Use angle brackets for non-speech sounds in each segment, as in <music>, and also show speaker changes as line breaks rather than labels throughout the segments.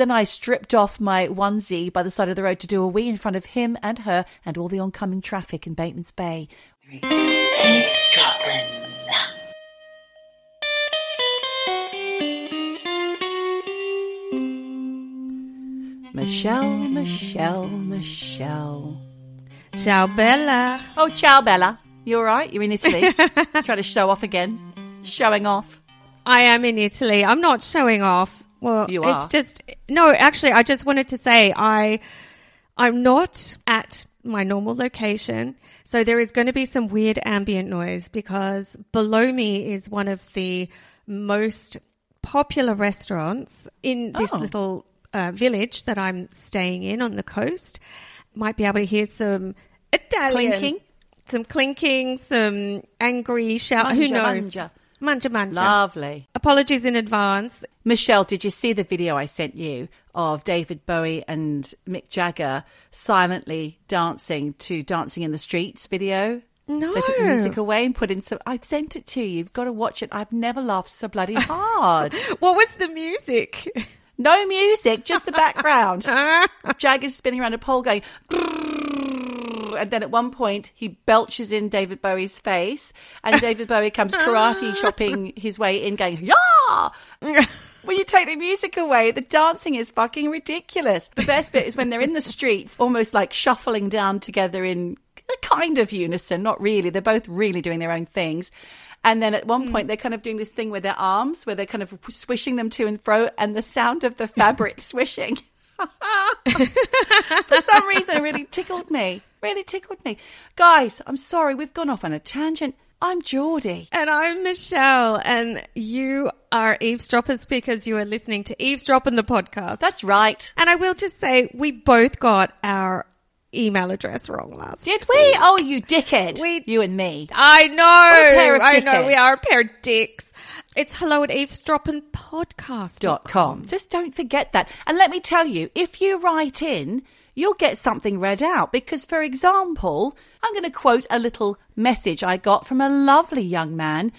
Then I stripped off my onesie by the side of the road to do a wee in front of him and her and all the oncoming traffic in Bateman's Bay. Michelle, Michelle, Michelle.
Ciao, Bella.
Oh, ciao, Bella. You all right? You're in Italy? <laughs> Trying to show off again? Showing off?
I am in Italy. I'm not showing off. Well,
You
it's just no. Actually, I just wanted to say I, I'm not at my normal location, so there is going to be some weird ambient noise because below me is one of the most popular restaurants in this
Oh.
little uh, village that I'm staying in on the coast. Might be able to hear some Italian
Clinking?
some clinking, some angry shout. Who knows?
manja.
Manja, manja.
Lovely.
Apologies in advance.
Michelle, did you see the video I sent you of David Bowie and Mick Jagger silently dancing to Dancing in the Streets video?
No.
They took the music away and put in some. I've sent it to you. You've got to watch it. I've never laughed so bloody <laughs> hard.
What was the music?
no music, just the background. <laughs> Jagger's spinning around a pole going. "Brrrr," And then at one point, he belches in David Bowie's face, and David Bowie comes <laughs> karate chopping his way in, going, Yeah! <laughs> When you take the music away, the dancing is fucking ridiculous. The best bit is when they're in the streets, almost like shuffling down together in a kind of unison, not really. They're both really doing their own things. And then at one hmm. point, they're kind of doing this thing with their arms, where they're kind of swishing them to and fro, and the sound of the fabric <laughs> swishing. <laughs> For some reason, it really tickled me. Really tickled me. Guys, I'm sorry, we've gone off on a tangent. I'm Geordie.
and I'm Michelle, and you are eavesdroppers because you are listening to Eavesdroppin' the podcast.
That's right.
and I will just say, we both got our email address wrong last.
Did we? Oh, you dickhead.
We-
you and me.
I know.
What a pair of
I know. We are a pair of dicks. It's hello at eavesdropping podcast.
dot com. Just don't forget that. And let me tell you, if you write in, you'll get something read out. Because, for example, I'm going to quote a little message I got from a lovely young man.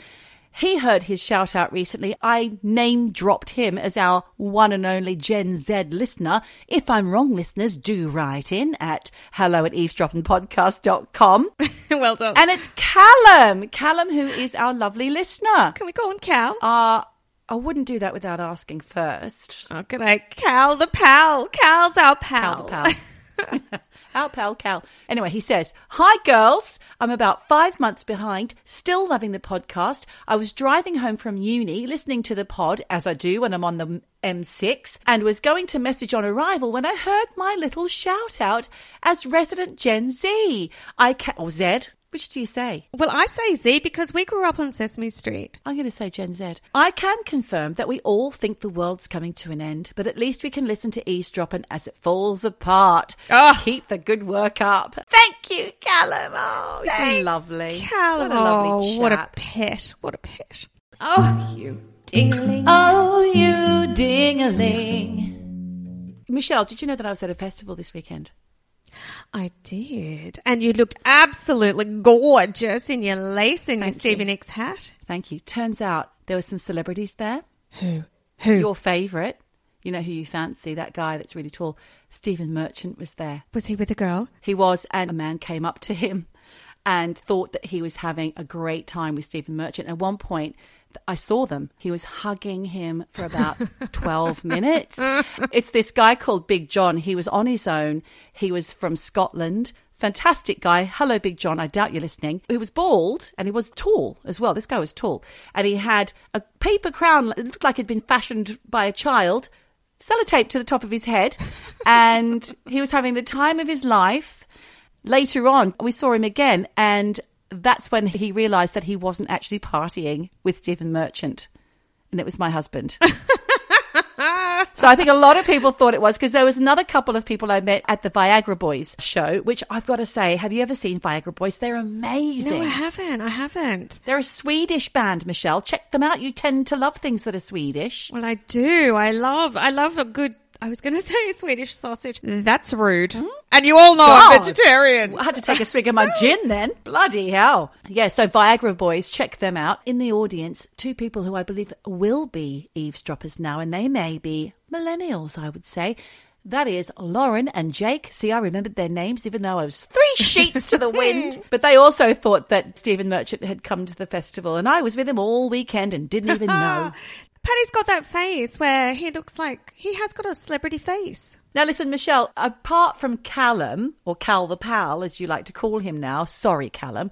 He heard his shout out recently. I name dropped him as our one and only Gen Z listener. If I'm wrong, listeners, do write in at hello at eavesdroppinpodcast.com. <laughs>
well done.
and it's Callum. Callum, who is our lovely listener.
Can we call him Cal?
Uh, I wouldn't do that without asking first.
Oh, good. Cal the pal. Cal's our pal.
Pal, pal. <laughs> Our pal, Cal. Anyway, he says, Hi, girls. I'm about five months behind, still loving the podcast. I was driving home from uni, listening to the pod, as I do when I'm on the M6, and was going to message on arrival when I heard my little shout out as resident Gen Z. I ca- or Z. Which do you say?
Well, I say Z because we grew up on Sesame Street.
I'm going to say Gen Z. I can confirm that we all think the world's coming to an end, but at least we can listen to eavesdropping as it falls apart.
Ah.
Keep the good work up. Thank you, Callum. Oh,
Thanks,
lovely.
Cal.
What a lovely
oh, what a pet. What a pet. Oh, you dingling.
Oh, you dingaling. Michelle, did you know that I was at a festival this weekend?
I did. And you looked absolutely gorgeous in your lace and your
you.
Stevie Nicks hat.
Thank you. Turns out there were some celebrities there.
Who? Who?
Your favourite, you know who you fancy, that guy that's really tall, Stephen Merchant was there.
Was he with a girl?
He was, and a man came up to him and thought that he was having a great time with Stephen Merchant. At one point, I saw them. He was hugging him for about <laughs> 12 minutes. It's this guy called Big John. He was on his own. He was from Scotland. Fantastic guy. Hello, Big John. I doubt you're listening. He was bald and he was tall as well. This guy was tall. And he had a paper crown. It looked like it'd been fashioned by a child sellotape to the top of his head, and he was having the time of his life. Later on, we saw him again, and that's when he realised that he wasn't actually partying with Stephen Merchant, and it was my husband. <laughs> so I think a lot of people thought it was because there was another couple of people I met at the Viagra Boys show, which I've got to say, have you ever seen Viagra Boys? They're amazing.
No, I haven't. I haven't.
They're a Swedish band, Michelle. Check them out. You tend to love things that are Swedish.
Well, I do. I love. I love a good. I was going <laughs> to say a Swedish sausage. That's rude. Hmm? And you all know I'm
God.
vegetarian.
I had to take a swig of my gin then. <laughs> Bloody hell. Yeah, so Viagra Boys, check them out. In the audience, two people who I believe will be eavesdroppers now, and they may be millennials, I would say. That is Lauren and Jake. See, I remembered their names, even though I was three <laughs> sheets to the wind. But they also thought that Stephen Merchant had come to the festival, and I was with him all weekend and didn't even know.
Paddy's got that face where he looks like he has got a celebrity face.
Now, listen, Michelle, apart from Callum, or Cal the Pal, as you like to call him now, sorry, Callum,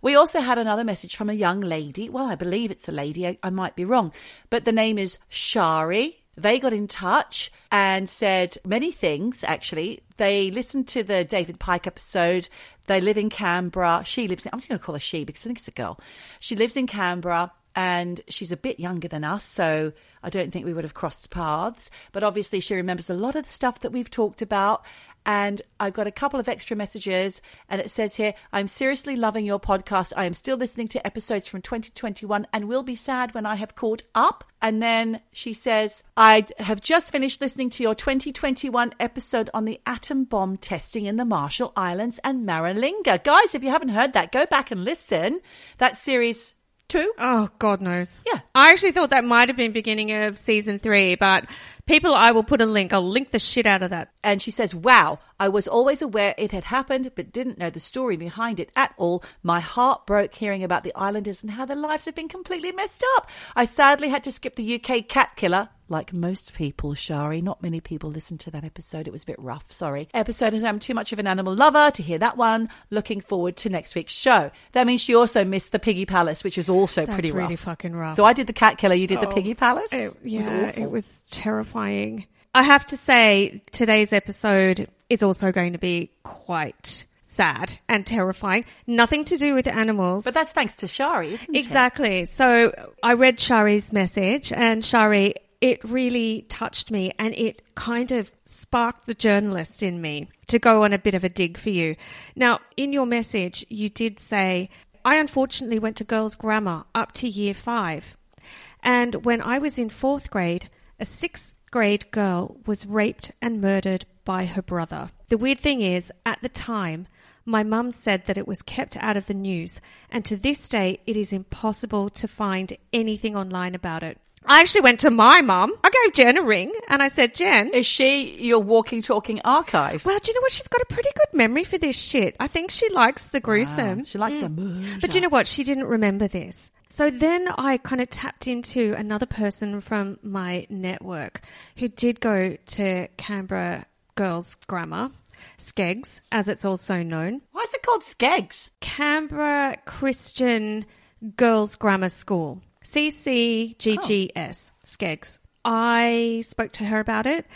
we also had another message from a young lady. Well, I believe it's a lady, I, I might be wrong, but the name is Shari. They got in touch and said many things, actually. They listened to the David Pike episode. They live in Canberra. She lives in, I'm just going to call her she because I think it's a girl. She lives in Canberra and she's a bit younger than us, so I don't think we would have crossed paths. But obviously, she remembers a lot of the stuff that we've talked about. And I got a couple of extra messages, and it says here, I'm seriously loving your podcast. I am still listening to episodes from 2021 and will be sad when I have caught up. And then she says, I have just finished listening to your 2021 episode on the atom bomb testing in the Marshall Islands and Maralinga. Guys, if you haven't heard that, go back and listen. That series two.
Oh, God knows.
Yeah.
I actually thought that might have been beginning of season three, but people, I will put a link. I'll link the shit out of that.
And she says, Wow, I was always aware it had happened, but didn't know the story behind it at all. My heart broke hearing about the islanders and how their lives have been completely messed up. I sadly had to skip the UK cat killer. Like most people, Shari, not many people listened to that episode. It was a bit rough, sorry. Episode is I'm too much of an animal lover to hear that one. Looking forward to next week's show. That means she also missed the Piggy Palace, which was also
That's
pretty rough.
really fucking rough.
So I did the cat killer, you did the
Oh,
Piggy Palace?
It,
was
yeah,
awful.
it was terrifying. I have to say, today's episode is also going to be quite sad and terrifying. Nothing to do with animals.
But that's thanks to Shari, isn't it?
Exactly. So I read Shari's message, and Shari, it really touched me and it kind of sparked the journalist in me to go on a bit of a dig for you. Now, in your message, you did say, I unfortunately went to girls' grammar up to year five. And when I was in fourth grade, a sixth grade girl was raped and murdered by her brother. The weird thing is, at the time, my mum said that it was kept out of the news, and to this day, it is impossible to find anything online about it. I actually went to my mum. I gave Jen a ring and I said, Jen,
Is she your walking, talking archive?
well, do you know what? She's got a pretty good memory for this shit. I think she likes the ah, gruesome.
Wow, She likes a mm. murder.
But you know what? She didn't remember this. So then I kind of tapped into another person from my network who did go to Canberra Girls Grammar, SKEGS, as it's also known.
Why is it called Skeggs?
Canberra Christian Girls Grammar School, CCGGS, oh. SKEGS. I spoke to her about it.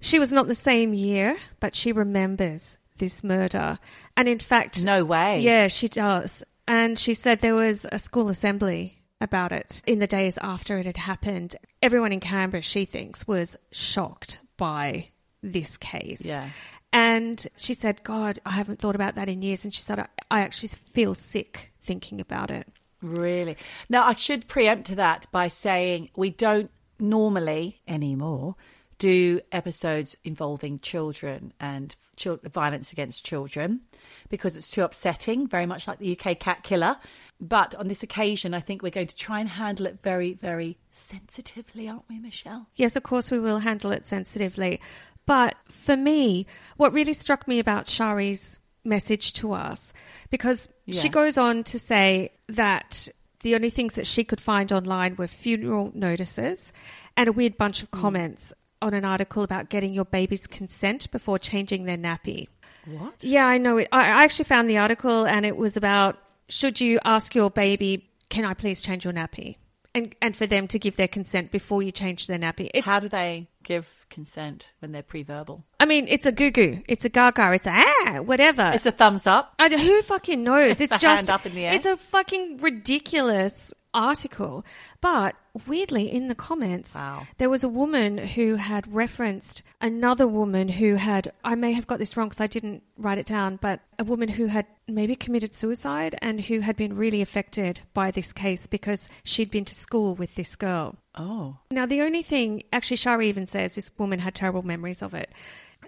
She was not the same year, but she remembers this murder. And in fact,
No way.
yeah, she does. And she said there was a school assembly about it in the days after it had happened. Everyone in Canberra, she thinks, was shocked by this case.
Yeah.
And she said, God, I haven't thought about that in years. And she said, I, I actually feel sick thinking about it.
Really? Now, I should preempt that by saying we don't normally anymore do episodes involving children and chil- violence against children because it's too upsetting, very much like the UK cat killer. But on this occasion, I think we're going to try and handle it very, very sensitively, aren't we, Michelle?
Yes, of course, we will handle it sensitively. But for me, what really struck me about Shari's message to us, because she goes on to say that the only things that she could find online were funeral notices and a weird bunch of hmm. comments on an article about getting your baby's consent before changing their nappy.
What?
Yeah, I know it. I I actually found the article and it was about should you ask your baby, can I please change your nappy? And, and for them to give their consent before you change their nappy. It's,
How do they give consent when they're pre-verbal?
I mean, it's a goo goo, it's a gaga, it's a ah, whatever.
It's a thumbs up.
I, who fucking knows? It's
a
just
hand up in the air.
It's a fucking ridiculous article. But weirdly, in the comments,
Wow.
there was a woman who had referenced another woman who had. I may have got this wrong because I didn't write it down, but a woman who had maybe committed suicide and who had been really affected by this case because she'd been to school with this girl.
Oh.
Now, the only thing, actually, Shari even says this woman had terrible memories of it.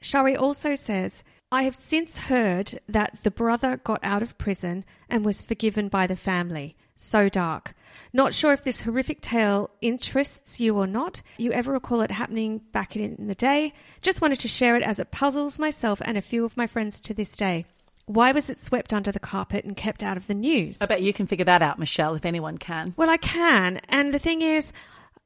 Shari also says, I have since heard that the brother got out of prison and was forgiven by the family. So dark. Not sure if this horrific tale interests you or not. You ever recall it happening back in the day? Just wanted to share it as it puzzles myself and a few of my friends to this day. Why was it swept under the carpet and kept out of the news?
I bet you can figure that out, Michelle, if anyone can.
Well, I can. And the thing is,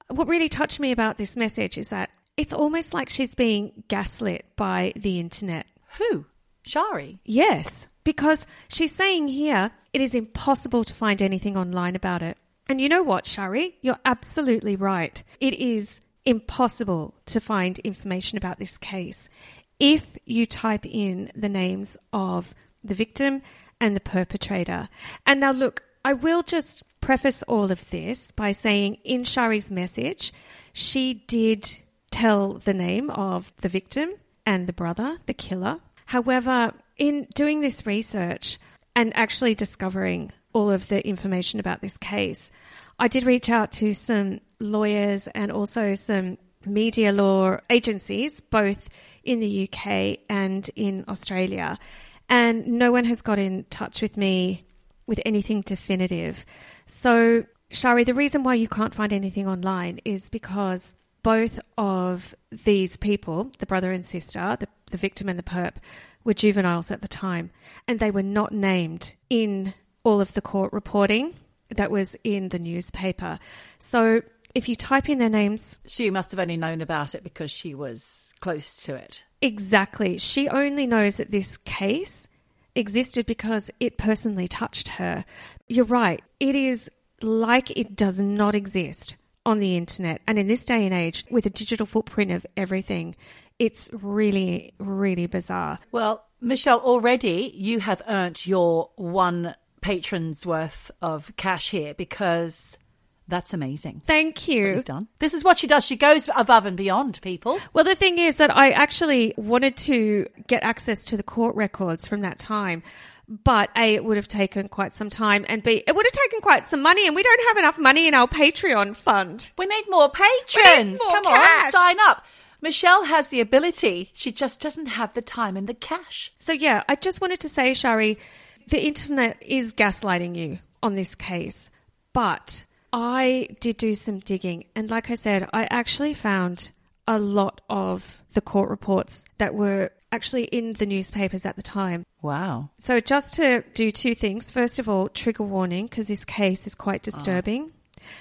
what really touched me about this message is that it's almost like she's being gaslit by the internet.
Who? Shari?
Yes, because she's saying here it is impossible to find anything online about it. And you know what, Shari? You're absolutely right. It is impossible to find information about this case if you type in the names of the victim and the perpetrator. And now, look, I will just preface all of this by saying in Shari's message, she did tell the name of the victim and the brother, the killer. However, in doing this research and actually discovering all of the information about this case, I did reach out to some lawyers and also some media law agencies, both in the UK and in Australia. And no one has got in touch with me with anything definitive. So, Shari, the reason why you can't find anything online is because both of these people, the brother and sister, the, the victim and the perp, were juveniles at the time, and they were not named in all of the court reporting that was in the newspaper. So if you type in their names.
She must have only known about it because she was close to it.
Exactly. She only knows that this case existed because it personally touched her. You're right. It is like it does not exist on the internet. And in this day and age, with a digital footprint of everything, it's really, really bizarre.
Well, Michelle, already you have earned your one patron's worth of cash here because that's amazing.
Thank you.
you've done. This is what she does. She goes above and beyond, people.
Well, the thing is that I actually wanted to get access to the court records from that time. But A, it would have taken quite some time, and B, it would have taken quite some money, and we don't have enough money in our Patreon fund.
We need more patrons.
more
Come
cash.
on, sign up. Michelle has the ability. She just doesn't have the time and the cash.
So, yeah, I just wanted to say, Shari, the internet is gaslighting you on this case. But I did do some digging. And like I said, I actually found a lot of the court reports that were actually in the newspapers at the time.
Wow.
So, just to do two things. First of all, trigger warning, because this case is quite disturbing.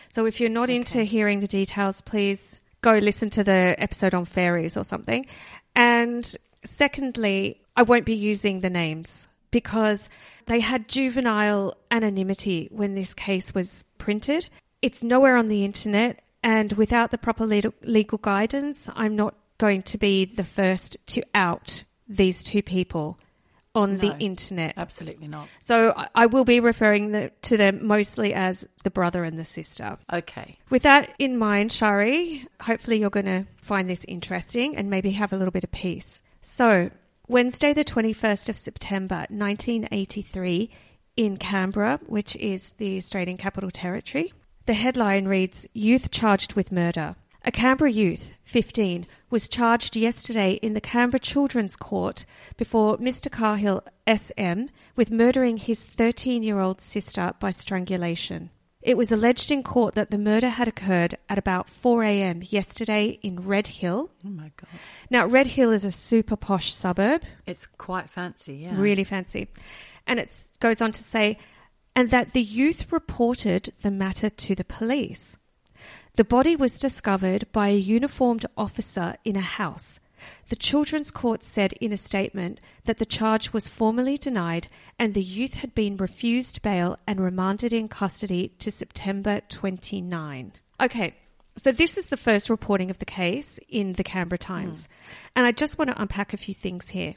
So, if you're not into hearing the details, please go listen to the episode on fairies or something. And secondly, I won't be using the names because they had juvenile anonymity when this case was printed. It's nowhere on the internet, and without the proper legal legal guidance, I'm not going to be the first to out these two people on the internet.
Absolutely not.
So I- I will be referring the, to them mostly as the brother and the sister.
Okay.
With that in mind, Shari, hopefully you're going to find this interesting and maybe have a little bit of peace. So, Wednesday, the 21st of September, 1983, in Canberra, which is the Australian Capital Territory, the headline reads Youth charged with murder. A Canberra youth, 15, was charged yesterday in the Canberra Children's Court before Mr. Cahill SM with murdering his 13 year old sister by strangulation. It was alleged in court that the murder had occurred at about 4 a.m. yesterday in Red Hill.
Oh my God.
Now, Red Hill is a super posh suburb,
It's quite fancy, yeah.
really fancy. And it goes on to say, and that the youth reported the matter to the police. The body was discovered by a uniformed officer in a house. The Children's Court said in a statement that the charge was formally denied and the youth had been refused bail and remanded in custody to September 29. Okay, so this is the first reporting of the case in the Canberra Times. Hmm. And I just want to unpack a few things here.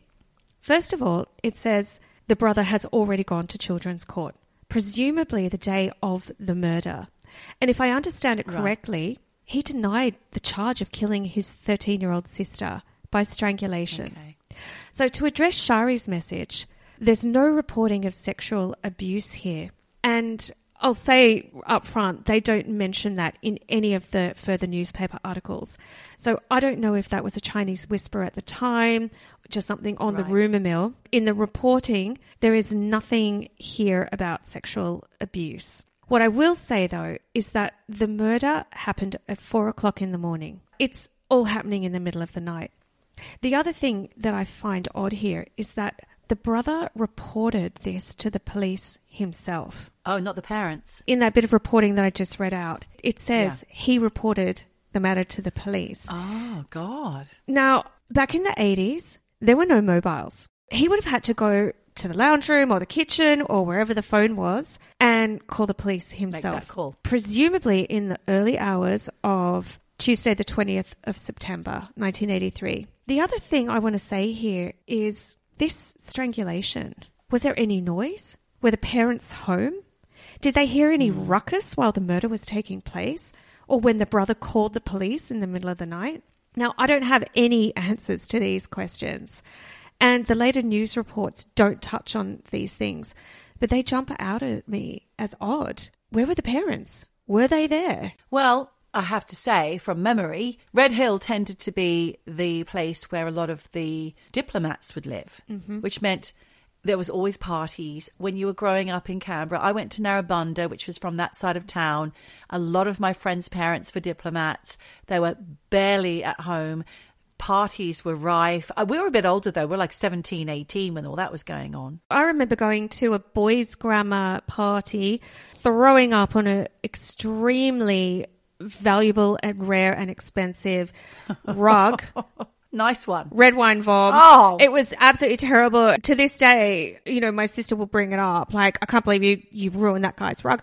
First of all, it says the brother has already gone to Children's Court, presumably the day of the murder. And if I understand it
Right.
correctly, he denied the charge of killing his 13 year old sister by strangulation.
Okay.
So, to address Shari's message, there's no reporting of sexual abuse here. And I'll say up front, they don't mention that in any of the further newspaper articles. So I don't know if that was a Chinese whisper at the time, just something on the rumour mill. In the reporting, there is nothing here about sexual abuse. What I will say though is that the murder happened at four o'clock in the morning. It's all happening in the middle of the night. The other thing that I find odd here is that the brother reported this to the police himself.
Oh, not the parents.
In that bit of reporting that I just read out, it says he reported the matter to the police.
Oh, God.
Now, back in the 80s, there were no mobiles. He would have had to go to the lounge room or the kitchen or wherever the phone was and call the police himself.
that call.
Presumably in the early hours of Tuesday, the 20th of September, 1983. The other thing I want to say here is this strangulation. Was there any noise? Were the parents home? Did they hear any hmm. ruckus while the murder was taking place? Or when the brother called the police in the middle of the night? Now, I don't have any <laughs> answers to these questions. And the later news reports don't touch on these things, but they jump out at me as odd. Where were the parents? Were they there?
Well, I have to say, from memory, Red Hill tended to be the place where a lot of the diplomats would live, mm-hmm. which meant there was always parties. When you were growing up in Canberra, I went to Narrabundah, which was from that side of town. A lot of my friends' parents were diplomats. They were barely at home. Parties were rife. Uh, We were a bit older though. We are like 17, 18 when all that was going on.
I remember going to a boys' grammar party, throwing up on an extremely valuable and rare and expensive <laughs> rug.
Nice one.
red wine vom.
Oh.
It was absolutely terrible. To this day, you know, my sister will bring it up. Like, I can't believe you, you ruined that guy's rug.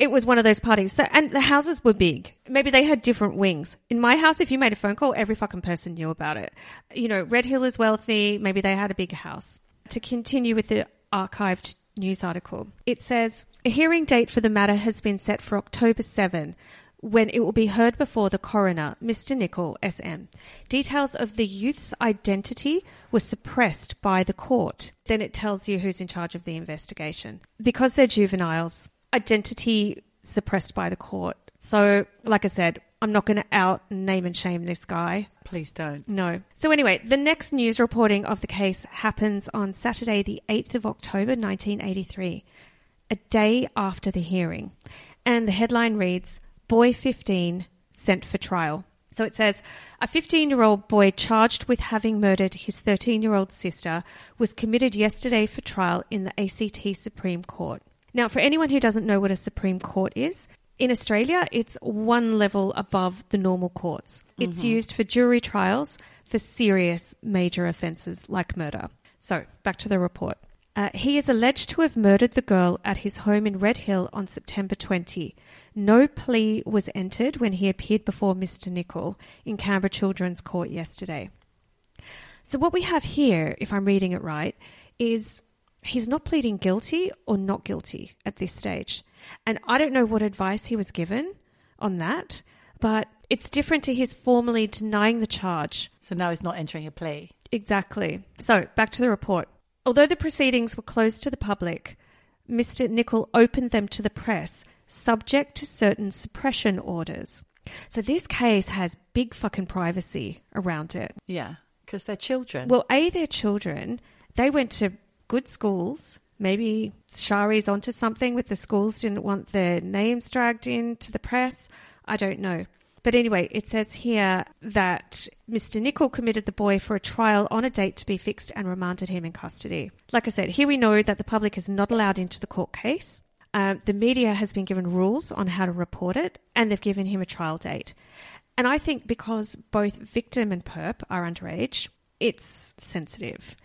It was one of those parties. So, and the houses were big. Maybe they had different wings. In my house, if you made a phone call, every fucking person knew about it. You know, Red Hill is wealthy. Maybe they had a big house. To continue with the archived news article, it says a hearing date for the matter has been set for October 7 when it will be heard before the coroner, Mr. Nicol, SM. Details of the youth's identity were suppressed by the court. Then it tells you who's in charge of the investigation. Because they're juveniles, identity suppressed by the court. So, like I said, I'm not going to out name and shame this guy.
Please don't.
No. So, anyway, the next news reporting of the case happens on Saturday, the 8th of October, 1983, a day after the hearing. And the headline reads Boy 15 sent for trial. So it says a 15 year old boy charged with having murdered his 13 year old sister was committed yesterday for trial in the ACT Supreme Court. Now, for anyone who doesn't know what a Supreme Court is, in Australia, it's one level above the normal courts. It's used for jury trials for serious major offences like murder. So, back to the report. Uh, he is alleged to have murdered the girl at his home in Red Hill on September 20. No plea was entered when he appeared before Mr. Nicol in Canberra Children's Court yesterday. So, what we have here, if I'm reading it right, is he's not pleading guilty or not guilty at this stage. And I don't know what advice he was given on that, but it's different to his formally denying the charge
So now he's not entering a plea.
Exactly. So, back to the report. Although the proceedings were closed to the public, Mr. Nicol opened them to the press, subject to certain suppression orders. So, this case has big fucking privacy around it.
Yeah, because they're children.
Well, A, they're children. They went to good schools. Maybe Shari's onto something with the schools didn't want their names dragged into the press. I don't know. But anyway, it says here that Mr. Nicol committed the boy for a trial on a date to be fixed and remanded him in custody. Like I said, here we know that the public is not allowed into the court case. Um, the media has been given rules on how to report it, and they've given him a trial date. And I think because both victim and perp are underage, it's sensitive.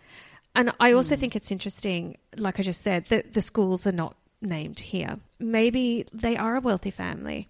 And I also mm. think it's interesting, like I just said, that the schools are not named here. Maybe they are a wealthy family.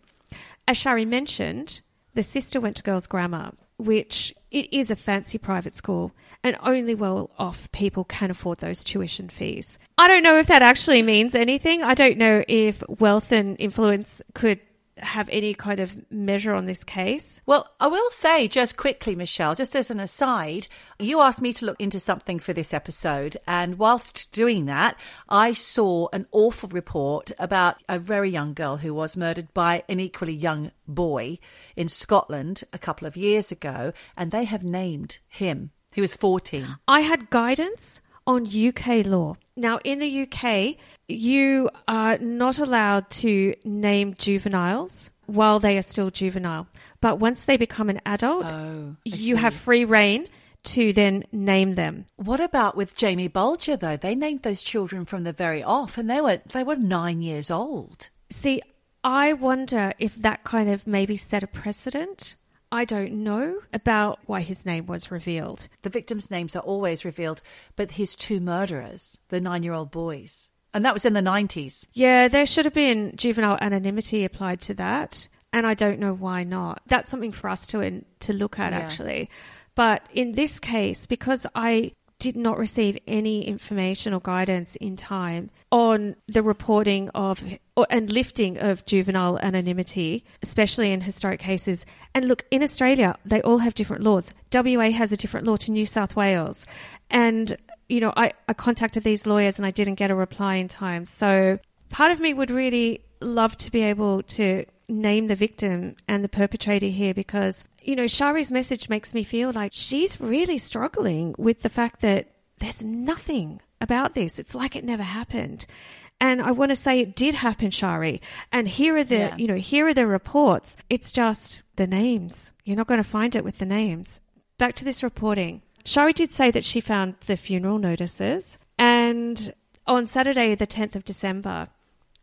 As Shari mentioned, the sister went to girls' grammar, which it is a fancy private school, and only well off people can afford those tuition fees. I don't know if that actually means anything. I don't know if wealth and influence could have any kind of measure on this case.
Well, I will say just quickly, Michelle, just as an aside, you asked me to look into something for this episode. And whilst doing that, I saw an awful report about a very young girl who was murdered by an equally young boy in Scotland a couple of years ago. And they have named him. He was 14.
I had guidance on UK law. Now, in the UK, you are not allowed to name juveniles while they are still juvenile. But once they become an adult,
Oh,
you
see.
have free reign to then name them.
What about with Jamie Bulger though? They named those children from the very off and they were they were 9 years old.
See, I wonder if that kind of maybe set a precedent. I don't know about why his name was revealed.
The victims' names are always revealed, but his two murderers, the 9-year-old boys. And that was in the 90s.
Yeah, there should have been juvenile anonymity applied to that, and I don't know why not. That's something for us to to look at
Yeah.
actually. But in this case, because I did not receive any information or guidance in time on the reporting of or, and lifting of juvenile anonymity, especially in historic cases. And look, in Australia, they all have different laws. WA has a different law to New South Wales. And, you know, I, I contacted these lawyers and I didn't get a reply in time. So part of me would really love to be able to name the victim and the perpetrator here because, you know, Shari's message makes me feel like she's really struggling with the fact that there's nothing about this. It's like it never happened. And I want to say it did happen, Shari. And here are the,
Yeah.
you know, here are the reports. It's just the names. You're not going to find it with the names. Back to this reporting. Shari did say that she found the funeral notices. And on Saturday, the 10th of December,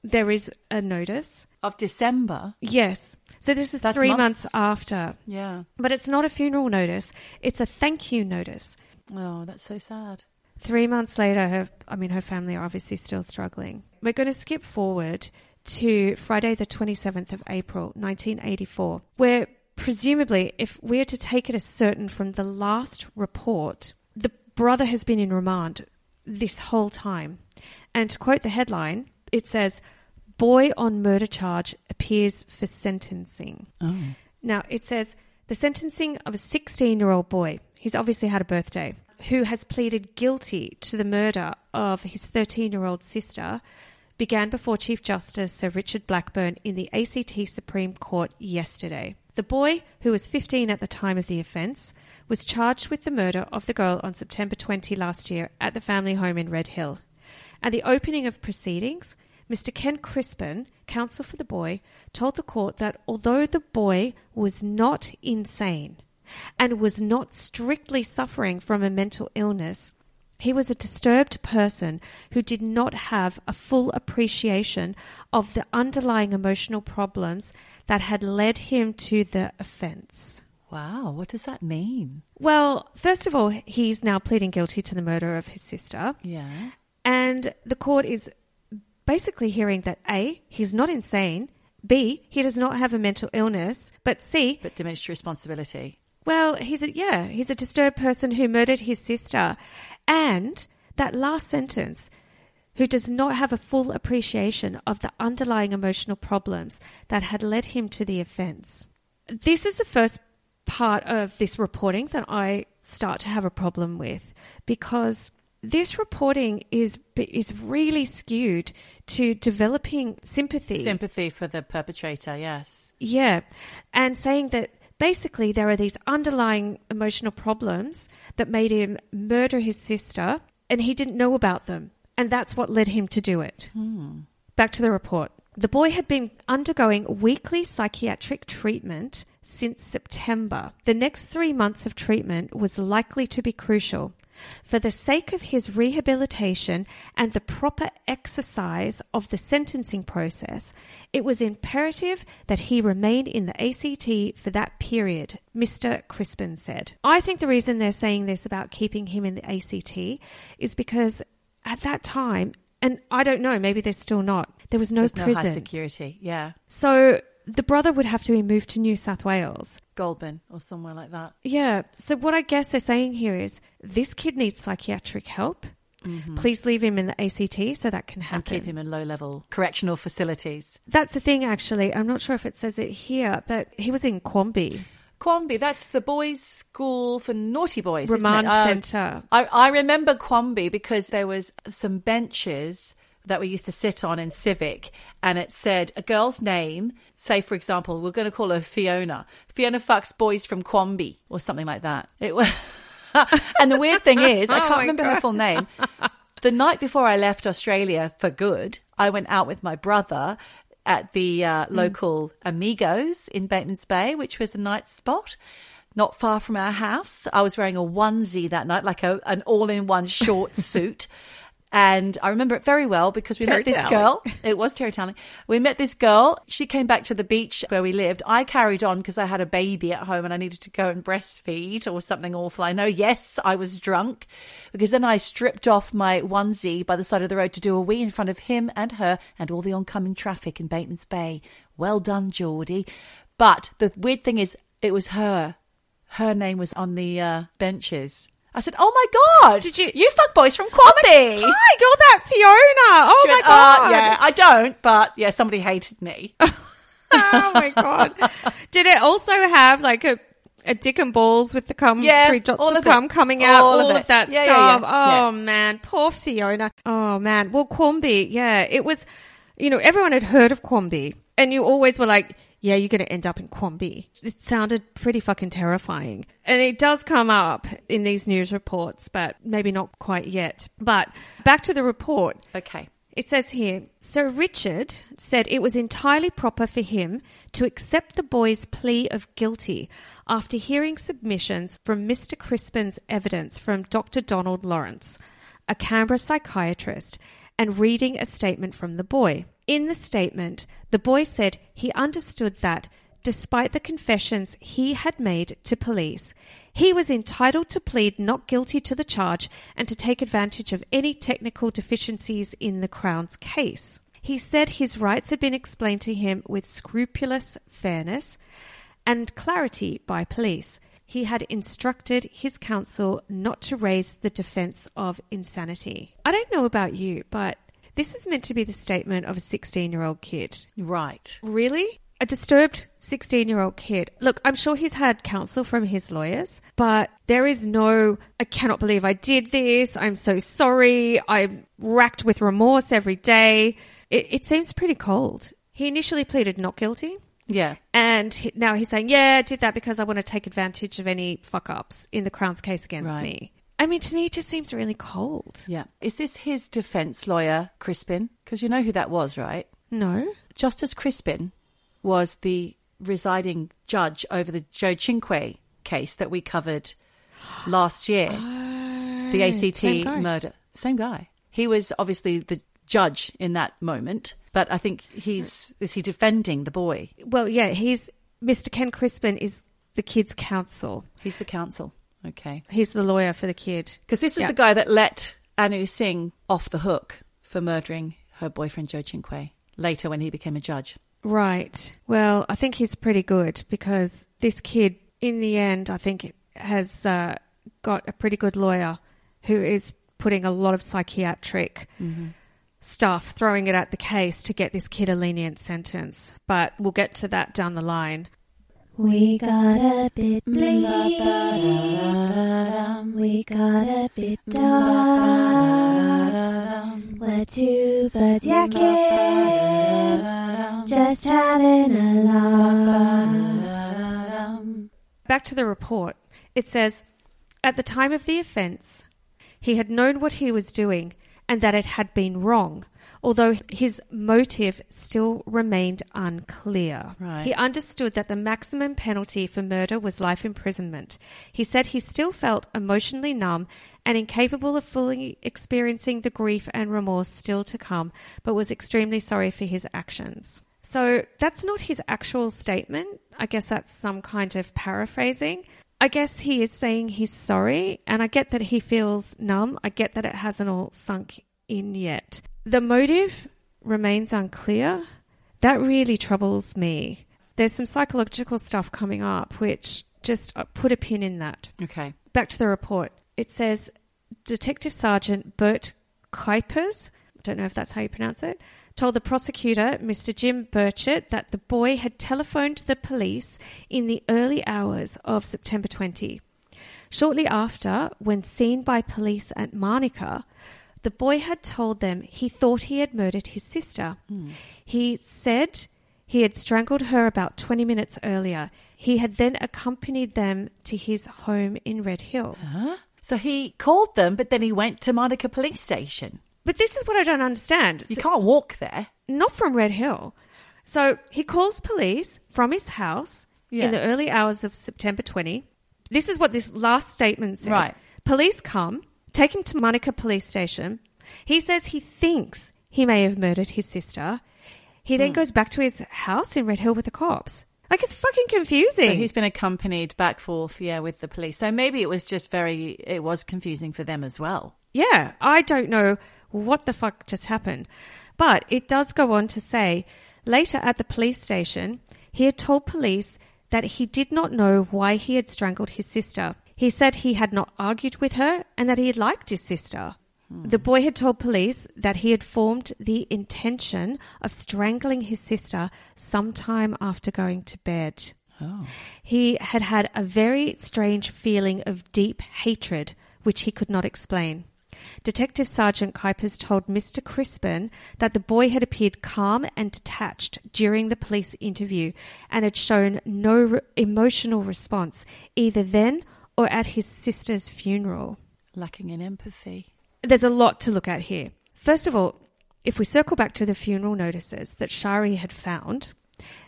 there is a notice.
Of December.
Yes. So this is
That's
three
months.
months after.
Yeah.
But it's not a funeral notice, it's a thank you notice.
Oh, that's so sad.
Three months later, her, I mean, her family are obviously still struggling. We're going to skip forward to Friday, the 27th of April, 1984, where presumably, if we are to take it as certain from the last report, the brother has been in remand this whole time. And to quote the headline, it says, Boy on murder charge appears for sentencing.
Oh.
Now, it says the sentencing of a 16 year old boy, he's obviously had a birthday, who has pleaded guilty to the murder of his 13 year old sister, began before Chief Justice Sir Richard Blackburn in the ACT Supreme Court yesterday. The boy, who was 15 at the time of the offence, was charged with the murder of the girl on September 20 last year at the family home in Red Hill. At the opening of proceedings, Mr. Ken Crispin, counsel for the boy, told the court that although the boy was not insane and was not strictly suffering from a mental illness, he was a disturbed person who did not have a full appreciation of the underlying emotional problems that had led him to the offence.
Wow, what does that mean?
Well, first of all, he's now pleading guilty to the murder of his sister.
Yeah.
And the court is basically hearing that A, he's not insane, B, he does not have a mental illness, but C,
But diminished responsibility.
Well, he's a yeah, he's a disturbed person who murdered his sister. And that last sentence, who does not have a full appreciation of the underlying emotional problems that had led him to the offense. This is the first part of this reporting that I start to have a problem with because this reporting is is really skewed to developing sympathy
Sympathy for the perpetrator, yes.
yeah. And saying that basically there are these underlying emotional problems that made him murder his sister and he didn't know about them. And that's what led him to do it. Hmm. Back to the report. The boy had been undergoing weekly psychiatric treatment since September. The next three months of treatment was likely to be crucial. For the sake of his rehabilitation and the proper exercise of the sentencing process, it was imperative that he remain in the ACT for that period, Mr. Crispin said. I think the reason they're saying this about keeping him in the ACT is because at that time, and I don't know, maybe there's still not, there was no
There's no
prison.
high security. Yeah.
so the brother would have to be moved to New South Wales.
Goulburn or somewhere like that.
Yeah. So what I guess they're saying here is this kid needs psychiatric help Please leave him in the ACT so that can happen.
And keep him in low level correctional facilities.
That's the thing, actually. I'm not sure if it says it here, but he was in Quamby.
Quamby, that's the boys' school for naughty boys. isn't
Remand
it? Uh,
Centre.
I, I remember Quamby because there was some benches that we used to sit on in civic and it said a girl's name say for example we're going to call her fiona. Fiona fucks boys from quamby or something like that. It was <laughs> and the weird thing is i <laughs>
Oh
can't
my
remember her full name. The night before i left australia for good i went out with my brother at the uh, local amigos in batemans bay which was a night spot not far from our house. I was wearing a onesie that night, like a, an all in one short <laughs> suit. And I remember it very well because we
Terry
met this girl. <laughs> It was Terry Townley. We met this girl. She came back to the beach where we lived. I carried on because I had a baby at home and I needed to go and breastfeed or something awful. I know, yes, I was drunk because then I stripped off my onesie by the side of the road to do a wee in front of him and her and all the oncoming traffic in Bateman's Bay. Well done, Geordie. But the weird thing is, it was her. Her name was on the uh, benches. I said, "Oh my god!
Did you-
You fuck boys from Quamby."
Hi, you're that Fiona. Oh
She
my
went,
god.
"Uh, yeah, I don't, but yeah, somebody hated me. <laughs>
oh my god. Did it also have like a a dick and balls with the cum,
Yeah,
three dots
all
of cum coming out,
All
all,
of
of, that
Yeah, yeah,
stuff.
yeah.
Oh man, poor Fiona. Oh man. Well, Quamby, yeah, it was. You know, everyone had heard of Quamby, and you always were like, "Yeah, you're going to end up in Quamby." It sounded pretty fucking terrifying, and it does come up in these news reports, but maybe not quite yet. But back to the report.
Okay.
It says here Sir Richard said it was entirely proper for him to accept the boy's plea of guilty after hearing submissions from Mr. Crispin's evidence from Dr. Donald Lawrence, a Canberra psychiatrist, and reading a statement from the boy. In the statement, the boy said he understood that, despite the confessions he had made to police, he was entitled to plead not guilty to the charge and to take advantage of any technical deficiencies in the Crown's case. He said his rights had been explained to him with scrupulous fairness and clarity by police. He had instructed his counsel not to raise the defense of insanity. I don't know about you, but this is meant to be the statement of a 16 year old kid.
Right.
Really? A disturbed 16 year old kid. Look, I'm sure he's had counsel from his lawyers, but there is no, I cannot believe I did this. I'm so sorry. I'm racked with remorse every day. It, it seems pretty cold. He initially pleaded not guilty.
Yeah.
And he- now he's saying, yeah, I did that because I want to take advantage of any fuck ups in the Crown's case against
Right.
me. I mean, to me, it just seems really cold.
Yeah. Is this his defense lawyer, Crispin? Because you know who that was, right?
No?
Justice Crispin was the residing judge over the Joe Cinque case that we covered last year. <gasps> Oh, the ACT
Oh, same
murder. Same guy. He was obviously the judge in that moment, but I think he's is he defending the boy?
Well, yeah, he's Mr. Ken Crispin is the kid's counsel.
He's the counsel. Okay.
He's the lawyer for the kid.
Because this is
Yeah.
the guy that let Anu Singh off the hook for murdering her boyfriend Joe Cinque later when he became a judge.
Right. Well, I think he's pretty good because this kid, in the end, I think has uh, got a pretty good lawyer who is putting a lot of psychiatric stuff, throwing it at the case to get this kid a lenient sentence. But we'll get to that down the line.
We got a bit bleak. We got a bit dumb. We're two birds yakking, just having a laugh.
Back to the report. It says, at the time of the offence, he had known what he was doing and that it had been wrong, although his motive still remained unclear.
Right.
He understood that the maximum penalty for murder was life imprisonment. He said he still felt emotionally numb and incapable of fully experiencing the grief and remorse still to come, but was extremely sorry for his actions. So that's not his actual statement. I guess that's some kind of paraphrasing. I guess he is saying he's sorry, and I get that he feels numb. I get that it hasn't all sunk in yet. The motive remains unclear. That really troubles me. There's some psychological stuff coming up which just uh, put a pin in that
Okay.
back to the report. It says Detective Sergeant Bert Kuipers, don't know if that's how you pronounce it, told the prosecutor, Mr. Jim Burchett, that the boy had telephoned the police in the early hours of September 20. Shortly after, when seen by police at Manuka, the boy had told them he thought he had murdered his sister. Hmm. He said he had strangled her about 20 minutes earlier. He had then accompanied them to his home in Red Hill.
Huh? So he called them, but then he went to Manuka Police Station.
But this is what I don't understand.
You
So-
can't walk there.
not from Red Hill. So he calls police from his house
Yeah.
in the early hours of September 20. This is what this last statement says.
Right.
Police come, take him to Manuka police station. He says he thinks he may have murdered his sister. He then hmm. goes back to his house in Red Hill with the cops. Like it's fucking confusing.
So he's been accompanied back forth, yeah, with the police. So maybe it was just very, it was confusing for them as well.
Yeah, I don't know what the fuck just happened. But it does go on to say later at the police station, he had told police that he did not know why he had strangled his sister. He said he had not argued with her and that he had liked his sister. Hmm. The boy had told police that he had formed the intention of strangling his sister sometime after going to bed.
Oh.
He had had a very strange feeling of deep hatred, which he could not explain. Detective Sergeant Kuipers told Mr. Crispin that the boy had appeared calm and detached during the police interview and had shown no re- emotional response either then or at his sister's funeral.
Lacking in empathy.
There's a lot to look at here. First of all, if we circle back to the funeral notices that Shari had found,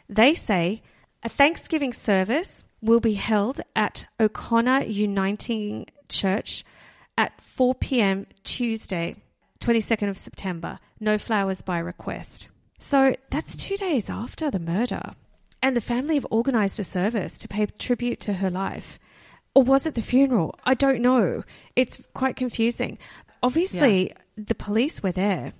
they say a Thanksgiving service will be held at O'Connor Uniting Church at 4 p.m. Tuesday, 22nd of September. No flowers by request. So that's two days after the murder. And the family have organised a service to pay tribute to her life. Or was it the funeral? I don't know. It's quite confusing. Obviously, the police were there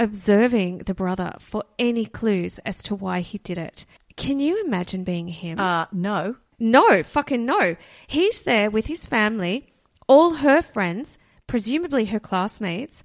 observing the brother for any clues as to why he did it. Can you imagine being him?
Uh, no.
No, fucking no. He's there with his family, all her friends, presumably her classmates,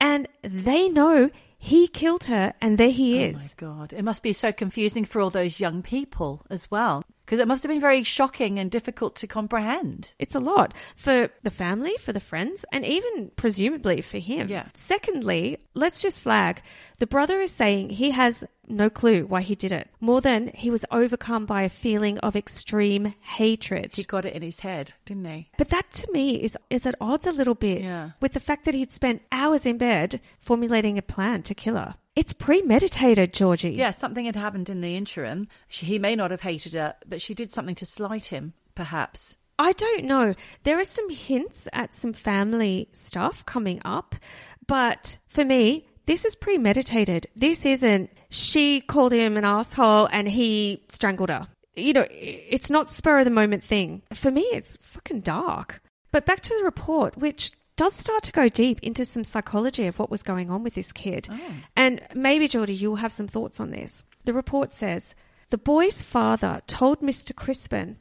and they know he killed her and there he
Oh
is.
my God. It must be so confusing for all those young people as well. Because it must have been very shocking and difficult to comprehend.
It's a lot for the family, for the friends, and even presumably for him.
Yeah.
Secondly, let's just flag the brother is saying he has no clue why he did it, more than he was overcome by a feeling of extreme hatred.
He got it in his head, didn't he?
But that to me is is at odds a little bit
Yeah.
with the fact that he'd spent hours in bed formulating a plan to kill her. It's premeditated, Geordie.
Yeah, something had happened in the interim. She, he may not have hated her, but she did something to slight him, perhaps.
I don't know. There are some hints at some family stuff coming up, but for me, this is premeditated. This isn't she called him an asshole and he strangled her. You know, it's not spur of the moment thing. For me, it's fucking dark. But back to the report, which does start to go deep into some psychology of what was going on with this kid. Oh. And maybe, Geordie, you'll have some thoughts on this. The report says the boy's father told Mr. Crispin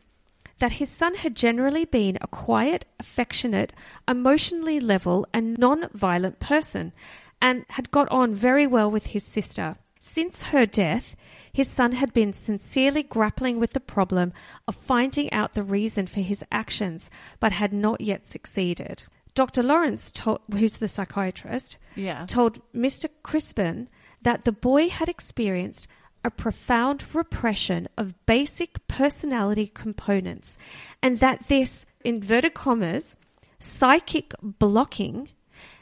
that his son had generally been a quiet, affectionate, emotionally level, and non violent person, and had got on very well with his sister. Since her death, his son had been sincerely grappling with the problem of finding out the reason for his actions, but had not yet succeeded. Dr. Lawrence, told, who's the psychiatrist,
Yeah.
told Mr. Crispin that the boy had experienced a profound repression of basic personality components and that this, inverted commas, psychic blocking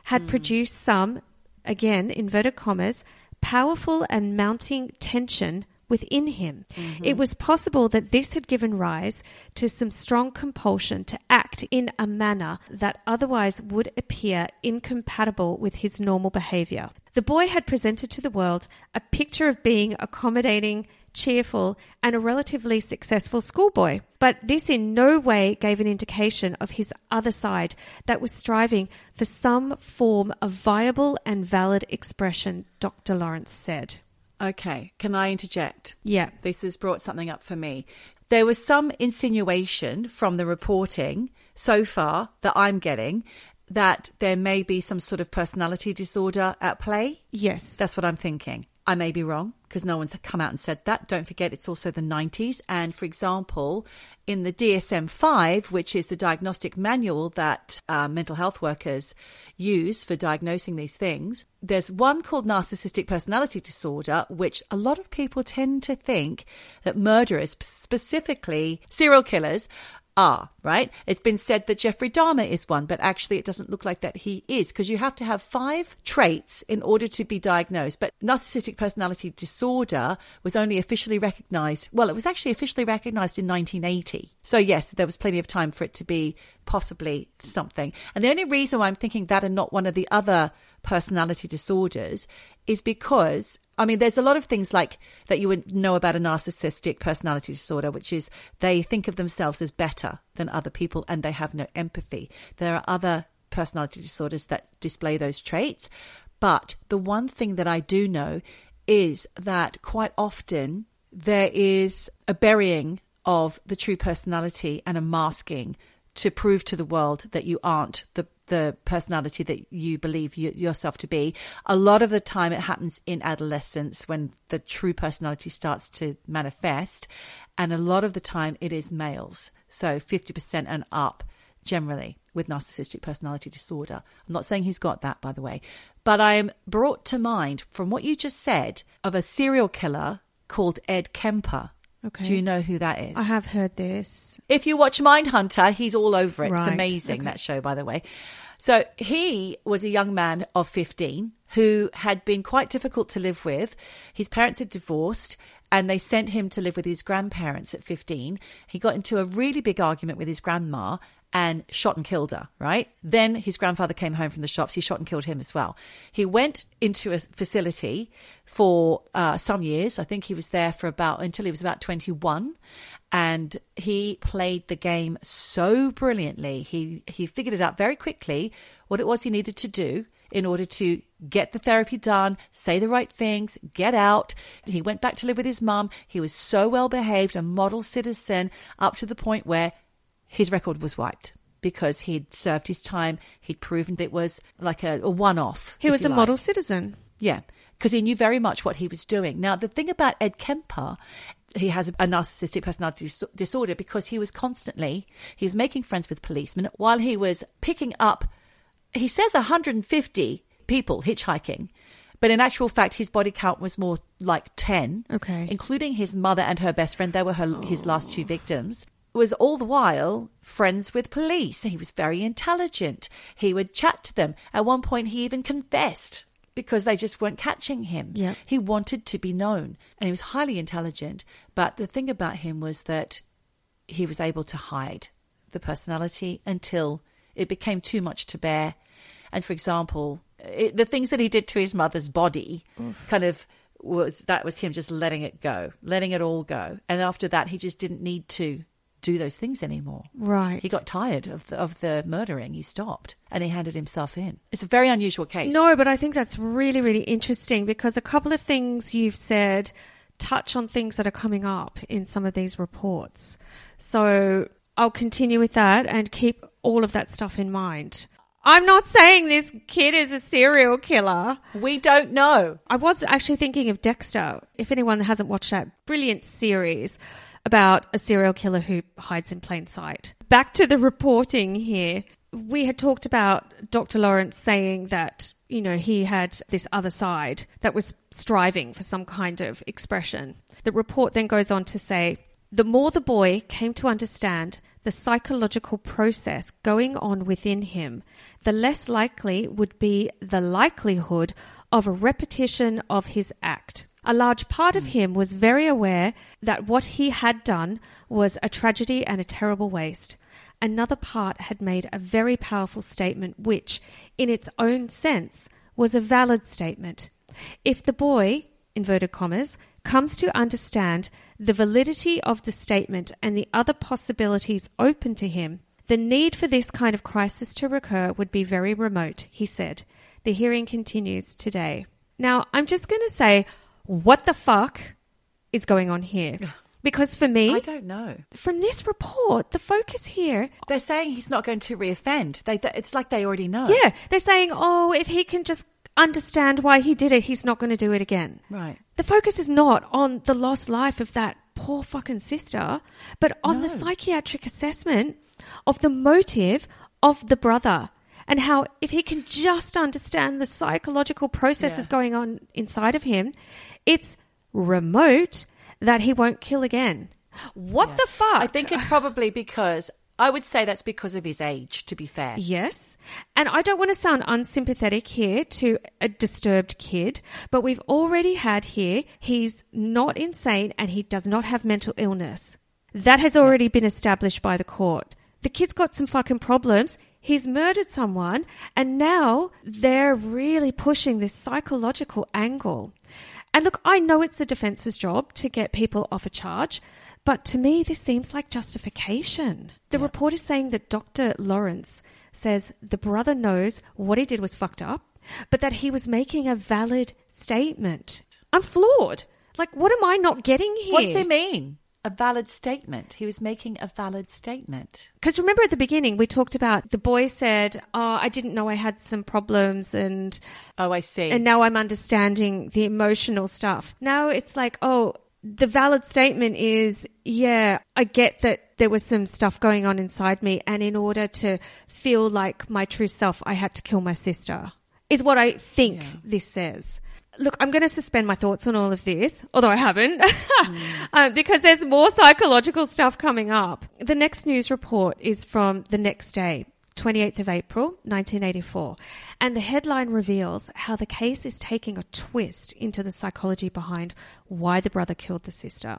had hmm. produced some, again, inverted commas, powerful and mounting tension within him. Mm-hmm. It was possible that this had given rise to some strong compulsion to act in a manner that otherwise would appear incompatible with his normal behavior. The boy had presented to the world a picture of being accommodating, cheerful, and a relatively successful schoolboy. But this in no way gave an indication of his other side that was striving for some form of viable and valid expression, Dr. Lawrence said.
Okay, can I interject?
Yeah.
This has brought something up for me. There was some insinuation from the reporting so far that I'm getting that there may be some sort of personality disorder at play.
Yes.
That's what I'm thinking. I may be wrong because no one's come out and said that. Don't forget, it's also the 90s. And for example, in the DSM 5, which is the diagnostic manual that uh, mental health workers use for diagnosing these things, there's one called narcissistic personality disorder, which a lot of people tend to think that murderers, specifically serial killers, are, right? It's been said that Jeffrey Dahmer is one, but actually it doesn't look like that he is because you have to have five traits in order to be diagnosed. But narcissistic personality disorder was only officially recognized, well, it was actually officially recognized in 1980. So, yes, there was plenty of time for it to be possibly something. And the only reason why I'm thinking that and not one of the other personality disorders is because I mean, there's a lot of things like that you would know about a narcissistic personality disorder, which is they think of themselves as better than other people and they have no empathy. There are other personality disorders that display those traits. But the one thing that I do know is that quite often there is a burying of the true personality and a masking to prove to the world that you aren't the the personality that you believe you, yourself to be. A lot of the time, it happens in adolescence when the true personality starts to manifest, and a lot of the time, it is males. So fifty percent and up, generally, with narcissistic personality disorder. I'm not saying he's got that, by the way, but I am brought to mind from what you just said of a serial killer called Ed Kemper.
Okay.
Do you know who that is?
I have heard this.
If you watch Mindhunter, he's all over it.
Right,
It's amazing,
okay.
that show, by the way. So he was a young man of 15 who had been quite difficult to live with. His parents had divorced and they sent him to live with his grandparents at 15. He got into a really big argument with his grandma and shot and killed her, right? Then his grandfather came home from the shops. He shot and killed him as well. He went into a facility for uh, some years. I think he was there for about until he was about 21. And he played the game so brilliantly. He, he figured it out very quickly what it was he needed to do in order to get the therapy done, say the right things, get out. He went back to live with his mum. He was so well behaved, a model citizen, up to the point where his record was wiped because he'd served his time. He'd proven that it was like a, a one off.
He was a model citizen.
Yeah, because he knew very much what he was doing. Now, the thing about Ed Kemper, he has a narcissistic personality dis- disorder because he was constantly he was making friends with policemen while he was picking up. He says 150 people hitchhiking. But in actual fact, his body count was more like 10,
Okay.
including his mother and her best friend. They were her, his last two oh. victims. Was all the while friends with police. He was very intelligent. He would chat to them. At one point, he even confessed because they just weren't catching him.
Yep.
He wanted to be known and he was highly intelligent. But the thing about him was that he was able to hide the personality until it became too much to bear. And for example, it, the things that he did to his mother's body kind of was that was him just letting it go, letting it all go. And after that, he just didn't need to do those things anymore.
Right.
He got tired of the, of the murdering. He stopped and he handed himself in. It's a very unusual case.
No, but I think that's really, really interesting because a couple of things you've said touch on things that are coming up in some of these reports. So I'll continue with that and keep all of that stuff in mind. I'm not saying this kid is a serial killer.
we don't know.
I was actually thinking of Dexter. If anyone hasn't watched that brilliant series about a serial killer who hides in plain sight. Back to the reporting here. We had talked about Dr. Lawrence saying that, you know, he had this other side that was striving for some kind of expression. The report then goes on to say the more the boy came to understand the psychological process going on within him, the less likely would be the likelihood of a repetition of his act. A large part of hmm. him was very aware that what he had done was a tragedy and a terrible waste. Another part had made a very powerful statement, which, in its own sense, was a valid statement. If the boy, inverted commas, comes to understand the validity of the statement and the other possibilities open to him, the need for this kind of crisis to recur would be very remote, he said. The hearing continues today. Now, I'm just going to say, what the fuck is going on here? <sighs> Because for me,
I don't know.
from this report, the focus here
They're saying he's not going to reoffend. They, it's like they already know.
Yeah, they're saying, oh, if he can just understand why he did it, he's not going to do it again.
Right.
The focus is not on the lost life of that poor fucking sister, but on the psychiatric assessment of the motive of the brother and how if he can just understand the psychological processes
Yeah.
going on inside of him, it's remote that he won't kill again. What
Yeah.
the fuck?
I think it's probably because I would say that's because of his age. To be fair,
Yes. And I don't want to sound unsympathetic here to a disturbed kid, but we've already had here he's not insane and he does not have mental illness. That has already been established by the court. The kid's got some fucking problems. He's murdered someone, and now they're really pushing this psychological angle. And look, I know it's the defense's job to get people off a charge, but to me, this seems like justification. The report is saying that Dr. Lawrence says the brother knows what he did was fucked up, but that he was making a valid statement. I'm floored. Like, what am I not getting here?
what does he mean? A valid statement. He was making a valid statement.
Because remember at the beginning, we talked about the boy said, Oh, I didn't know I had some problems and
Oh, I see.
and now I'm understanding the emotional stuff. Now it's like, oh, the valid statement is, yeah, I get that there was some stuff going on inside me, and in order to feel like my true self, I had to kill my sister, is what I think
Yeah.
this says. Look, I'm going to suspend my thoughts on all of this, although I haven't, <laughs> uh, because there's more psychological stuff coming up. The next news report is from the next day. 28th of April, 1984. And the headline reveals how the case is taking a twist into the psychology behind why the brother killed the sister.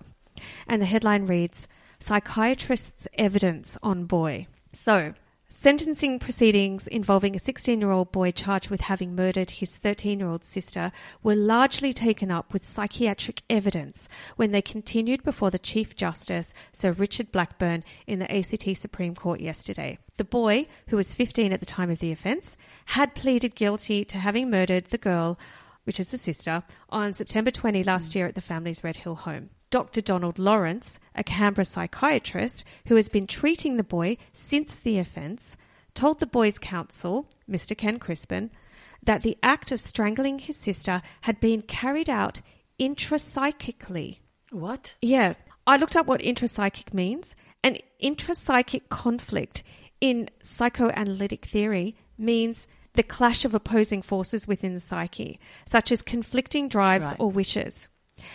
And the headline reads Psychiatrist's Evidence on Boy. So, sentencing proceedings involving a 16 year old boy charged with having murdered his 13 year old sister were largely taken up with psychiatric evidence when they continued before the Chief Justice, Sir Richard Blackburn, in the ACT Supreme Court yesterday. The boy, who was 15 at the time of the offence, had pleaded guilty to having murdered the girl, which is the sister, on September 20 last year at the family's Red Hill home. Dr. Donald Lawrence, a Canberra psychiatrist who has been treating the boy since the offence, told the boy's counsel, Mr. Ken Crispin, that the act of strangling his sister had been carried out intrapsychically.
what?
Yeah, I looked up what intrapsychic means. An intrapsychic conflict in psychoanalytic theory means the clash of opposing forces within the psyche, such as conflicting drives
Right.
or wishes.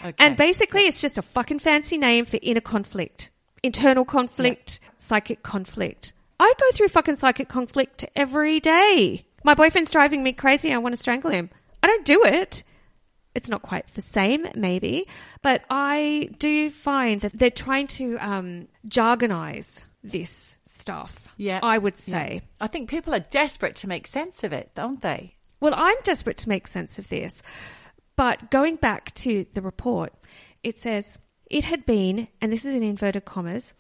Okay.
And basically, it's just a fucking fancy name for inner conflict, internal conflict, psychic conflict. I go through fucking psychic conflict every day. My boyfriend's driving me crazy. I want to strangle him. I don't do it. It's not quite the same, maybe, but I do find that they're trying to um, jargonize this stuff.
Yeah.
I would say.
I think people are desperate to make sense of it, don't they?
Well, I'm desperate to make sense of this. But going back to the report, it says it had been, and this is in inverted commas,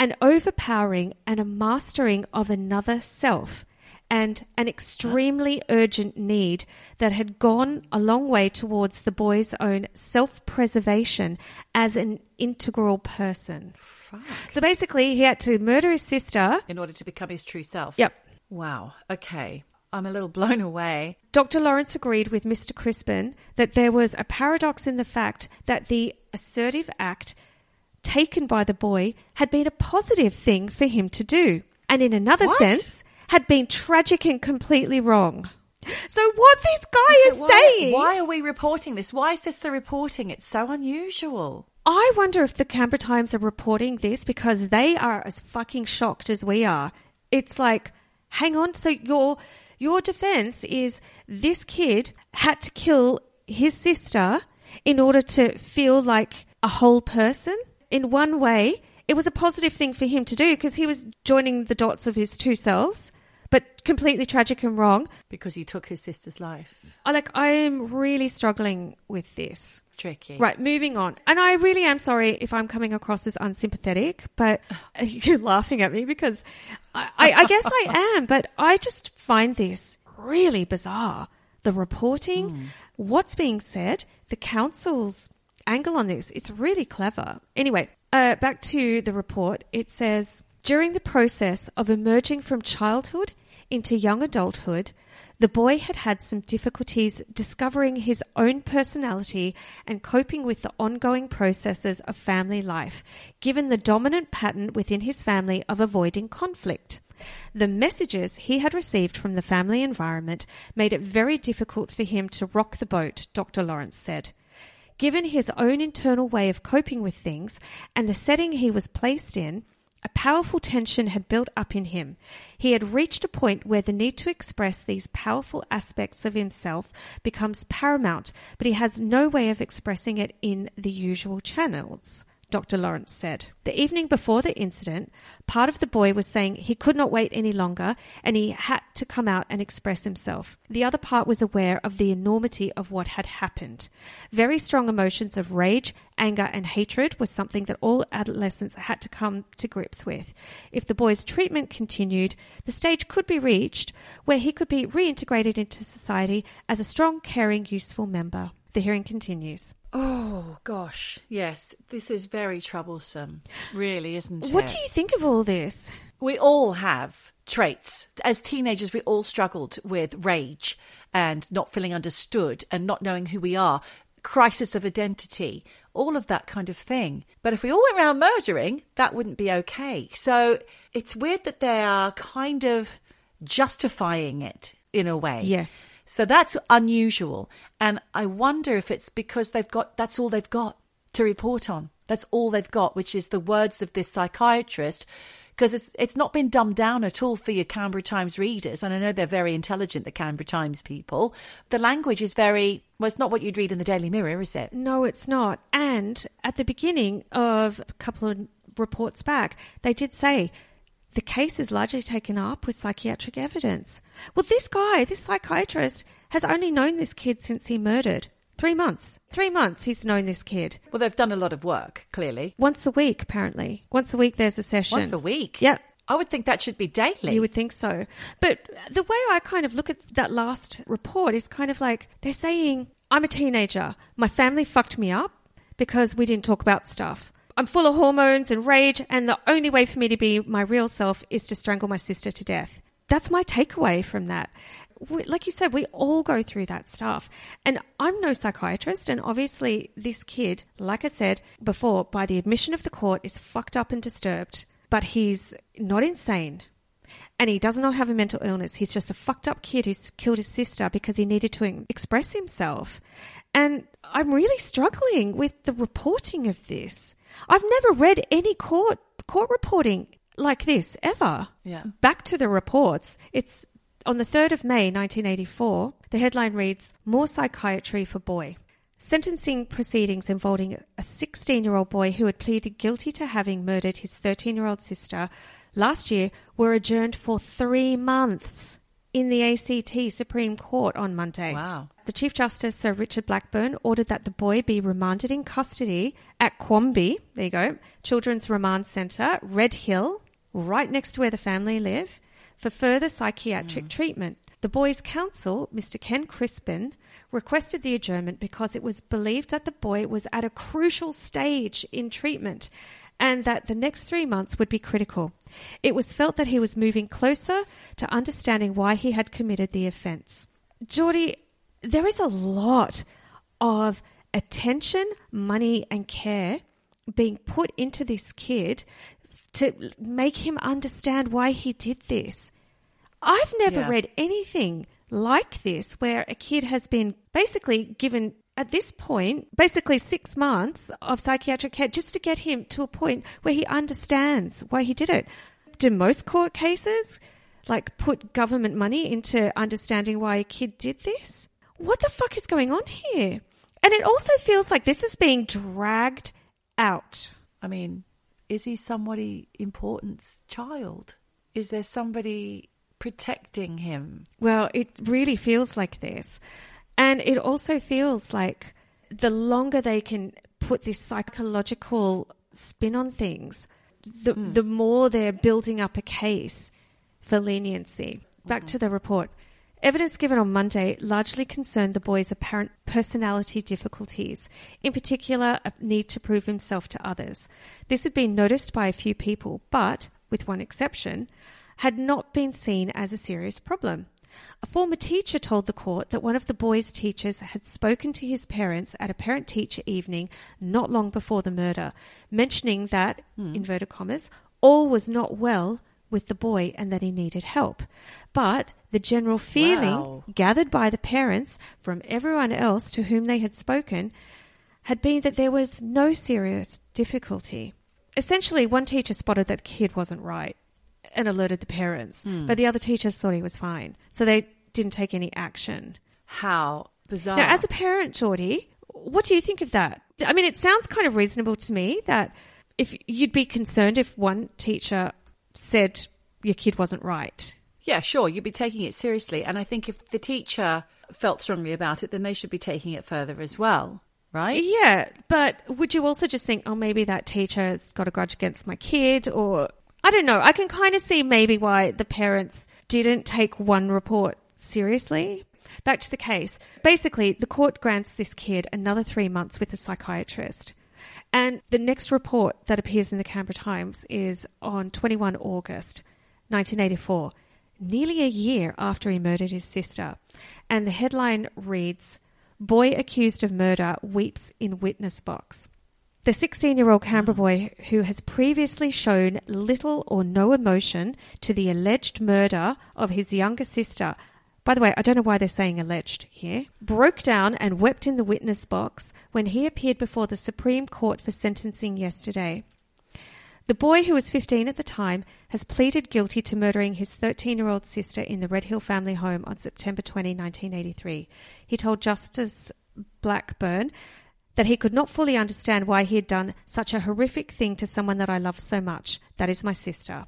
an overpowering and a mastering of another self and an extremely urgent need that had gone a long way towards the boy's own self preservation as an integral person.
Fuck.
So basically, he had to murder his sister.
In order to become his true self.
Yep.
Wow. Okay. I'm a little blown away.
Dr. Lawrence agreed with Mr. Crispin that there was a paradox in the fact that the assertive act taken by the boy had been a positive thing for him to do, and in another
What?
sense, had been tragic and completely wrong. So, what this guy is
why,
saying.
Why are we reporting this? Why is this the reporting? It's so unusual.
I wonder if the Canberra Times are reporting this because they are as fucking shocked as we are. It's like, hang on, so your your defense is this kid had to kill his sister in order to feel like a whole person. In one way, it was a positive thing for him to do because he was joining the dots of his two selves, but completely tragic and wrong.
Because he took his sister's life.
I like I'm really struggling with this.
Tricky.
Right, moving on. And I really am sorry if I'm coming across as unsympathetic, but <laughs> you're laughing at me because I, I, I guess I <laughs> am, but I just find this really bizarre. The reporting, what's being said, the counsel's angle on this, it's really clever. Anyway, Uh, back to the report, it says during the process of emerging from childhood into young adulthood, the boy had had some difficulties discovering his own personality and coping with the ongoing processes of family life, given the dominant pattern within his family of avoiding conflict. The messages he had received from the family environment made it very difficult for him to rock the boat, Dr. Lawrence said. Given his own internal way of coping with things and the setting he was placed in, a powerful tension had built up in him. He had reached a point where the need to express these powerful aspects of himself becomes paramount, but he has no way of expressing it in the usual channels. Dr. Lawrence said. The evening before the incident, part of the boy was saying he could not wait any longer and he had to come out and express himself. The other part was aware of the enormity of what had happened. Very strong emotions of rage, anger, and hatred was something that all adolescents had to come to grips with. If the boy's treatment continued, the stage could be reached where he could be reintegrated into society as a strong, caring, useful member. The hearing continues.
Oh gosh, yes, this is very troublesome, really, isn't it?
What do you think of all this?
We all have traits. As teenagers, we all struggled with rage and not feeling understood and not knowing who we are, crisis of identity, all of that kind of thing. But if we all went around murdering, that wouldn't be okay. So it's weird that they are kind of justifying it in a way.
Yes.
So that's unusual. And I wonder if it's because they've got that's all they've got to report on. That's all they've got, which is the words of this psychiatrist. Because it's, it's not been dumbed down at all for your Canberra Times readers. And I know they're very intelligent, the Canberra Times people. The language is very, well, it's not what you'd read in the Daily Mirror, is it?
No, it's not. And at the beginning of a couple of reports back, they did say the case is largely taken up with psychiatric evidence. Well, this guy, this psychiatrist, has only known this kid since he murdered. Three months. Three months he's known this kid.
Well, they've done a lot of work, clearly.
Once a week, apparently. Once a week there's a session.
Once a week?
Yep.
I would think that should be daily.
You would think so. But the way I kind of look at that last report is kind of like they're saying, I'm a teenager. My family fucked me up because we didn't talk about stuff. I'm full of hormones and rage, and the only way for me to be my real self is to strangle my sister to death. That's my takeaway from that. We, like you said, we all go through that stuff. And I'm no psychiatrist, and obviously, this kid, like I said before, by the admission of the court, is fucked up and disturbed, but he's not insane. And he does not have a mental illness. He's just a fucked up kid who's killed his sister because he needed to express himself. And I'm really struggling with the reporting of this. I've never read any court court reporting like this ever.
Yeah.
Back to the reports. It's on the 3rd of May 1984. The headline reads More Psychiatry for Boy. Sentencing proceedings involving a 16 year old boy who had pleaded guilty to having murdered his 13 year old sister last year were adjourned for three months in the ACT Supreme Court on Monday.
Wow.
The Chief Justice, Sir Richard Blackburn, ordered that the boy be remanded in custody at Quamby, there you go, Children's Remand Centre, Red Hill, right next to where the family live, for further psychiatric mm. treatment. The boy's counsel, Mr. Ken Crispin, requested the adjournment because it was believed that the boy was at a crucial stage in treatment and that the next three months would be critical. It was felt that he was moving closer to understanding why he had committed the offence. Geordie, there is a lot of attention, money, and care being put into this kid to make him understand why he did this. I've never
Yeah.
read anything like this where a kid has been basically given at this point basically 6 months of psychiatric care just to get him to a point where he understands why he did it. Do most court cases like put government money into understanding why a kid did this? What the fuck is going on here? And it also feels like this is being dragged out.
I mean, is he somebody important's child? Is there somebody protecting him?
Well, it really feels like this. And it also feels like the longer they can put this psychological spin on things, the, hmm. the more they're building up a case for leniency. Back to the report. Evidence given on Monday largely concerned the boy's apparent personality difficulties, in particular, a need to prove himself to others. This had been noticed by a few people, but, with one exception, had not been seen as a serious problem. A former teacher told the court that one of the boy's teachers had spoken to his parents at a parent teacher evening not long before the murder, mentioning that, hmm. inverted commas, all was not well with the boy and that he needed help. But the general feeling
Wow.
gathered by the parents from everyone else to whom they had spoken had been that there was no serious difficulty. Essentially, one teacher spotted that the kid wasn't right and alerted the parents, hmm. but the other teachers thought he was fine, so they didn't take any action.
How bizarre.
Now, as a parent, Geordie, what do you think of that? I mean, it sounds kind of reasonable to me that if you'd be concerned if one teacher said your kid wasn't right.
Yeah, sure. You'd be taking it seriously. And I think if the teacher felt strongly about it, then they should be taking it further as well, right?
Yeah, but would you also just think, oh, maybe that teacher's got a grudge against my kid? Or I don't know. I can kind of see maybe why the parents didn't take one report seriously. Back to the case. Basically, the court grants this kid another three months with a psychiatrist. And the next report that appears in the Canberra Times is on 21 August 1984, nearly a year after he murdered his sister. And the headline reads Boy accused of murder weeps in witness box. The 16 year old Canberra boy who has previously shown little or no emotion to the alleged murder of his younger sister. By the way, I don't know why they're saying alleged here. Broke down and wept in the witness box when he appeared before the Supreme Court for sentencing yesterday. The boy, who was 15 at the time, has pleaded guilty to murdering his 13 year old sister in the Red Hill family home on September 20, 1983. He told Justice Blackburn that he could not fully understand why he had done such a horrific thing to someone that I love so much. That is my sister.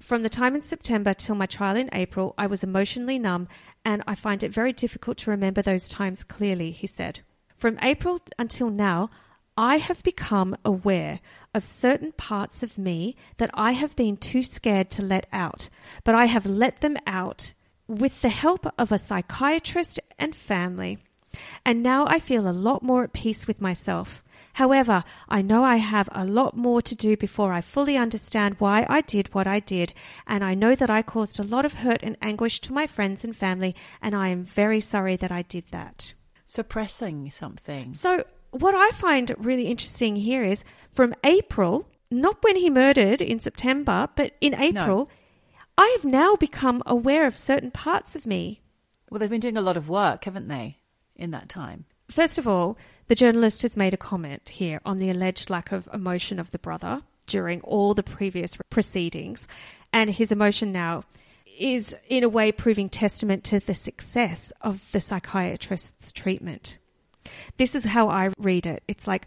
From the time in September till my trial in April, I was emotionally numb and I find it very difficult to remember those times clearly, he said. From April until now, I have become aware of certain parts of me that I have been too scared to let out, but I have let them out with the help of a psychiatrist and family. And now I feel a lot more at peace with myself. However, I know I have a lot more to do before I fully understand why I did what I did, and I know that I caused a lot of hurt and anguish to my friends and family, and I am very sorry that I did that.
Suppressing something.
So, what I find really interesting here is from April, not when he murdered in September, but in April, I have now become aware of certain parts of me.
Well, they've been doing a lot of work, haven't they, in that time?
First of all, the journalist has made a comment here on the alleged lack of emotion of the brother during all the previous proceedings, and his emotion now is, in a way, proving testament to the success of the psychiatrist's treatment. This is how I read it. It's like,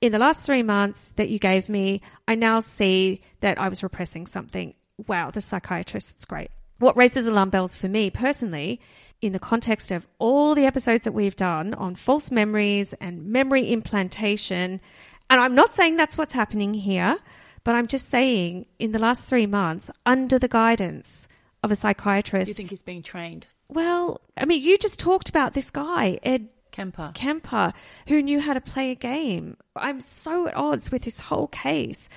in the last three months that you gave me, I now see that I was repressing something. Wow, the psychiatrist's great. What raises alarm bells for me personally, in the context of all the episodes that we've done on false memories and memory implantation, and I'm not saying that's what's happening here, but I'm just saying in the last three months, under the guidance of a psychiatrist,
you think he's being trained?
well, I mean, you just talked about this guy, Ed
Kemper.
Kemper, who knew how to play a game. I'm so at odds with this whole case.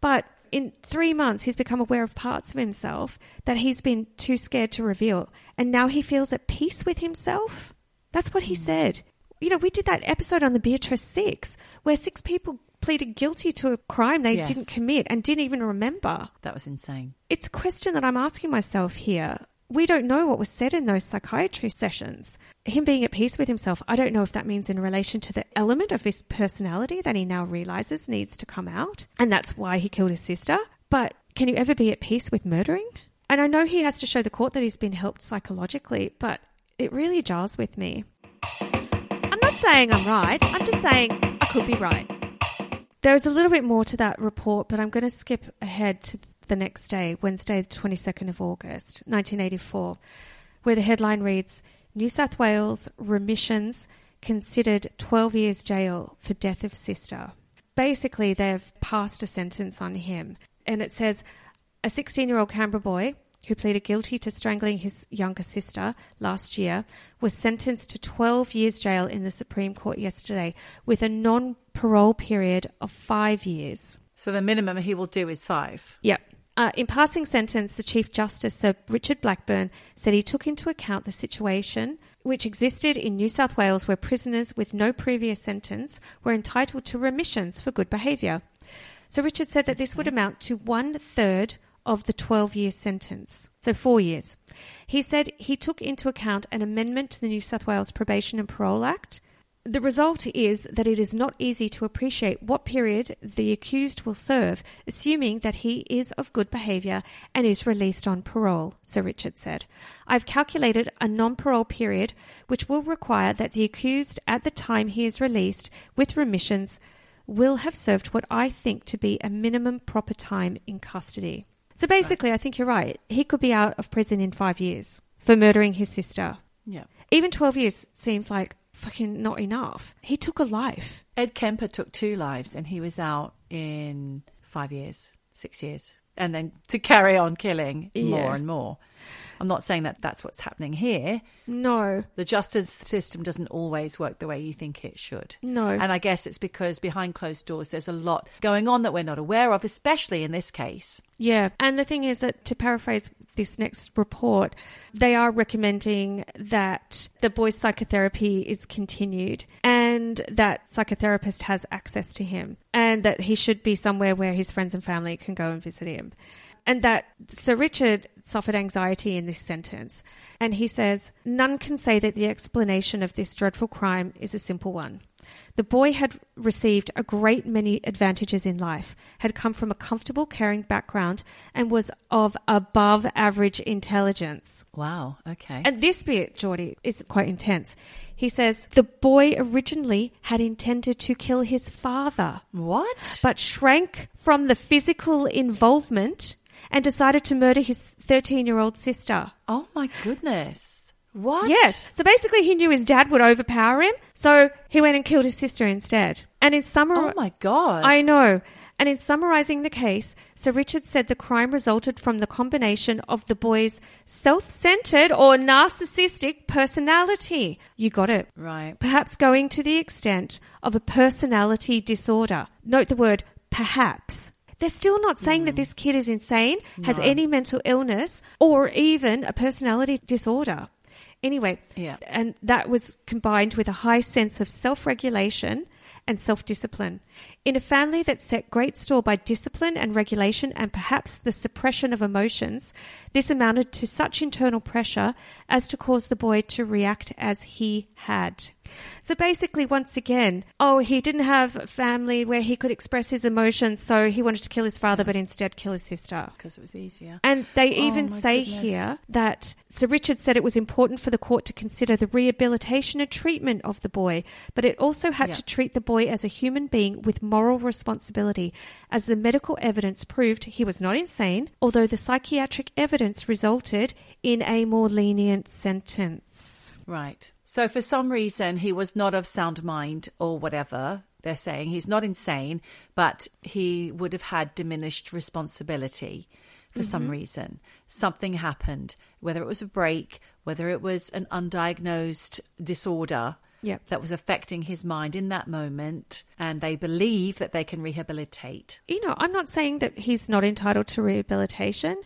But in three months, he's become aware of parts of himself that he's been too scared to reveal. And now he feels at peace with himself. That's what he hmm. said. You know, we did that episode on the Beatrice Six, where six people pleaded guilty to a crime they
Yes.
didn't commit and didn't even remember.
That was insane.
It's a question that I'm asking myself here. We don't know what was said in those psychiatry sessions. Him being at peace with himself, I don't know if that means in relation to the element of his personality that he now realizes needs to come out, and that's why he killed his sister. But can you ever be at peace with murdering? And I know he has to show the court that he's been helped psychologically, but it really jars with me. I'm not saying I'm right, I'm just saying I could be right. There's a little bit more to that report, but I'm going to skip ahead to the next day, Wednesday, the 22nd of August, 1984, where the headline reads New South Wales remissions considered 12 years jail for death of sister. Basically, they've passed a sentence on him, and it says a 16 year old Canberra boy who pleaded guilty to strangling his younger sister last year, was sentenced to 12 years jail in the Supreme Court yesterday with a non parole period of five years.
So the minimum he will do is five.
Yep. Uh, in passing sentence, the Chief Justice, Sir Richard Blackburn, said he took into account the situation which existed in New South Wales where prisoners with no previous sentence were entitled to remissions for good behaviour. So Richard said that this would amount to one third of the 12 year sentence, so four years. He said he took into account an amendment to the New South Wales Probation and Parole Act. The result is that it is not easy to appreciate what period the accused will serve, assuming that he is of good behaviour and is released on parole, Sir Richard said. I've calculated a non parole period which will require that the accused, at the time he is released with remissions, will have served what I think to be a minimum proper time in custody. So basically, I think you're right. He could be out of prison in five years for murdering his sister.
Yeah.
Even 12 years seems like fucking not enough. He took a life.
Ed Kemper took two lives and he was out in five years, six years. And then to carry on killing
Yeah.
more and more. I'm not saying that that's what's happening here.
No,
The justice system doesn't always work the way you think it should.
no.
And I guess it's because behind closed doors, there's a lot going on that we're not aware of, especially in this case.
Yeah, and the thing is that to paraphrase this next report, they are recommending that the boy's psychotherapy is continued and that psychotherapist has access to him and that he should be somewhere where his friends and family can go and visit him. And that Sir Richard suffered anxiety in this sentence. And he says, None can say that the explanation of this dreadful crime is a simple one. The boy had received a great many advantages in life, had come from a comfortable, caring background, and was of above average intelligence.
Wow. Okay.
And this bit, Geordie, is quite intense. He says the boy originally had intended to kill his father,
what?
but shrank from the physical involvement and decided to murder his 13 year old sister.
Oh my goodness. What?
Yes. So basically, he knew his dad would overpower him, so he went and killed his sister instead. And in summary,
Oh my God.
I know. And in summarizing the case, Sir Richard said the crime resulted from the combination of the boy's self centered or narcissistic personality. You got it.
Right.
Perhaps going to the extent of a personality disorder. Note the word perhaps. They're still not saying that hmm. this kid is insane, has any mental illness, or even a personality disorder. Anyway,
Yeah.
and that was combined with a high sense of self regulation and self discipline. In a family that set great store by discipline and regulation and perhaps the suppression of emotions, this amounted to such internal pressure as to cause the boy to react as he had. So basically, once again, oh, he didn't have a family where he could express his emotions, so he wanted to kill his father, but instead kill his sister.
Because it was easier.
And they
Oh,
even
my
say
goodness.
here that Sir Richard said it was important for the court to consider the rehabilitation and treatment of the boy, but it also had
Yeah.
to treat the boy as a human being with moral responsibility, as the medical evidence proved he was not insane, although the psychiatric evidence resulted in a more lenient sentence.
Right. So for some reason, he was not of sound mind or whatever. They're saying he's not insane, but he would have had diminished responsibility for some mm-hmm. reason. Something happened, whether it was a break, whether it was an undiagnosed disorder
Yep.
that was affecting his mind in that moment, and they believe that they can rehabilitate.
you know, I'm not saying that he's not entitled to rehabilitation,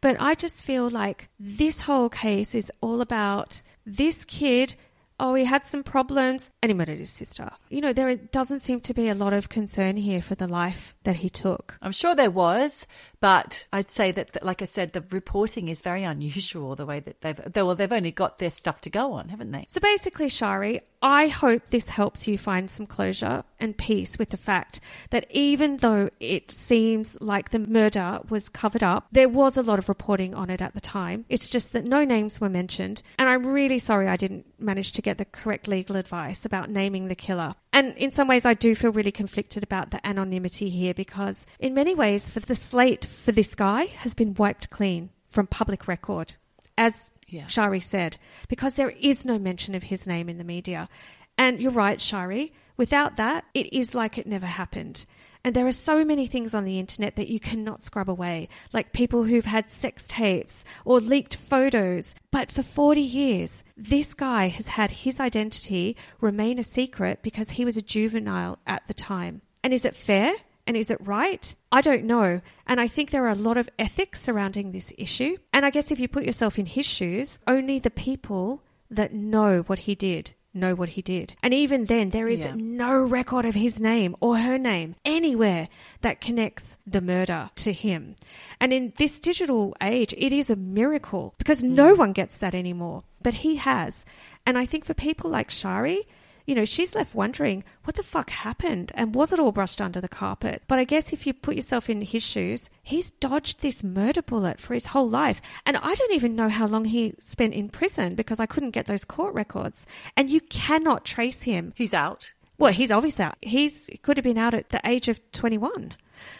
but I just feel like this whole case is all about this kid. Oh, he had some problems and he murdered his sister. You know, there doesn't seem to be a lot of concern here for the life that he took.
I'm sure there was, but I'd say that, like I said, the reporting is very unusual. The way that they've, they, well, they've only got their stuff to go on, haven't they?
So basically, Shari, I hope this helps you find some closure and peace with the fact that even though it seems like the murder was covered up, there was a lot of reporting on it at the time. It's just that no names were mentioned. And I'm really sorry I didn't manage to get the correct legal advice about naming the killer. And in some ways, I do feel really conflicted about the anonymity here because, in many ways, for the slate for this guy has been wiped clean from public record. As
Yeah.
Shari said, because there is no mention of his name in the media. And you're right, Shari. Without that, it is like it never happened. And there are so many things on the internet that you cannot scrub away, like people who've had sex tapes or leaked photos. But for 40 years, this guy has had his identity remain a secret because he was a juvenile at the time. And is it fair? And is it right? I don't know. And I think there are a lot of ethics surrounding this issue. And I guess if you put yourself in his shoes, only the people that know what he did know what he did. And even then, there is
Yeah.
no record of his name or her name anywhere that connects the murder to him. And in this digital age, it is a miracle because no mm. one gets that anymore. But he has. And I think for people like Shari, you know, she's left wondering what the fuck happened and was it all brushed under the carpet? But I guess if you put yourself in his shoes, he's dodged this murder bullet for his whole life. And I don't even know how long he spent in prison because I couldn't get those court records. And you cannot trace him.
He's out.
Well, he's obviously out. He's could have been out at the age of 21.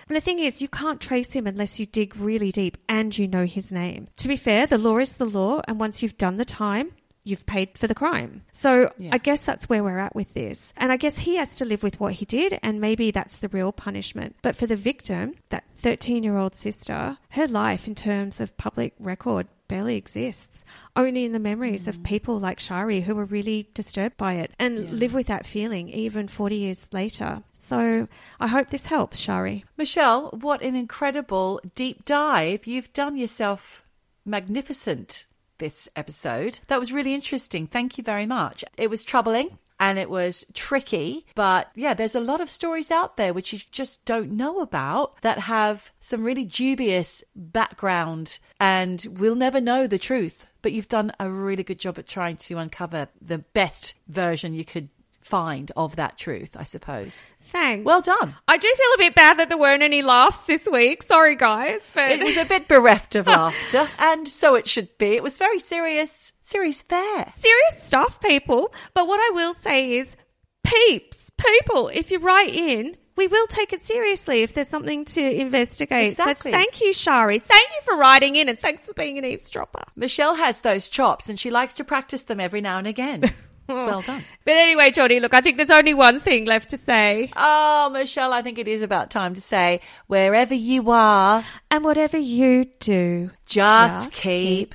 And the thing is, you can't trace him unless you dig really deep and you know his name. To be fair, the law is the law, and once you've done the time, you've paid for the crime. So
Yeah.
I guess that's where we're at with this. And I guess he has to live with what he did, and maybe that's the real punishment. But for the victim, that 13 year old sister, her life in terms of public record barely exists, only in the memories of mm. people like Shari who were really disturbed by it and
Yeah.
live with that feeling even 40 years later. So I hope this helps, Shari.
Michelle, what an incredible deep dive. You've done yourself magnificent this episode. That was really interesting. Thank you very much. It was troubling and it was tricky, but yeah, there's a lot of stories out there which you just don't know about that have some really dubious background and we'll never know the truth. But you've done a really good job at trying to uncover the best version you could find of that truth, I suppose.
Thanks.
Well done.
I do feel a bit bad that there weren't any laughs this week. Sorry, guys. But
It was a bit bereft of <laughs> laughter, and so it should be. It was very serious, serious fare.
serious stuff, people. But what I will say is, peeps, people, if you write in, we will take it seriously if there's something to investigate.
Exactly.
So thank you, Shari. Thank you for writing in and thanks for being an eavesdropper.
Michelle has those chops, and she likes to practice them every now and again. <laughs> <laughs> well done.
But anyway, Geordie, look, I think there's only one thing left to say.
Oh, Michelle, I think it is about time to say wherever you are
and whatever you do,
just,
just
keep,
keep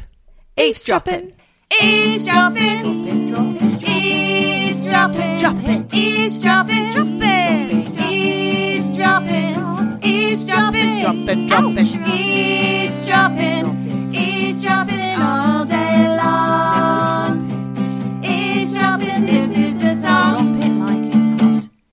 eavesdropping.
Eavesdropping.
Eavesdropping. Eavesdropping.
Dropping.
Eavesdropping.
Dropping.
Eavesdropping. Eavesdropping.
Dropping. Dropping.
Eavesdropping. Eavesdropping all day long. song.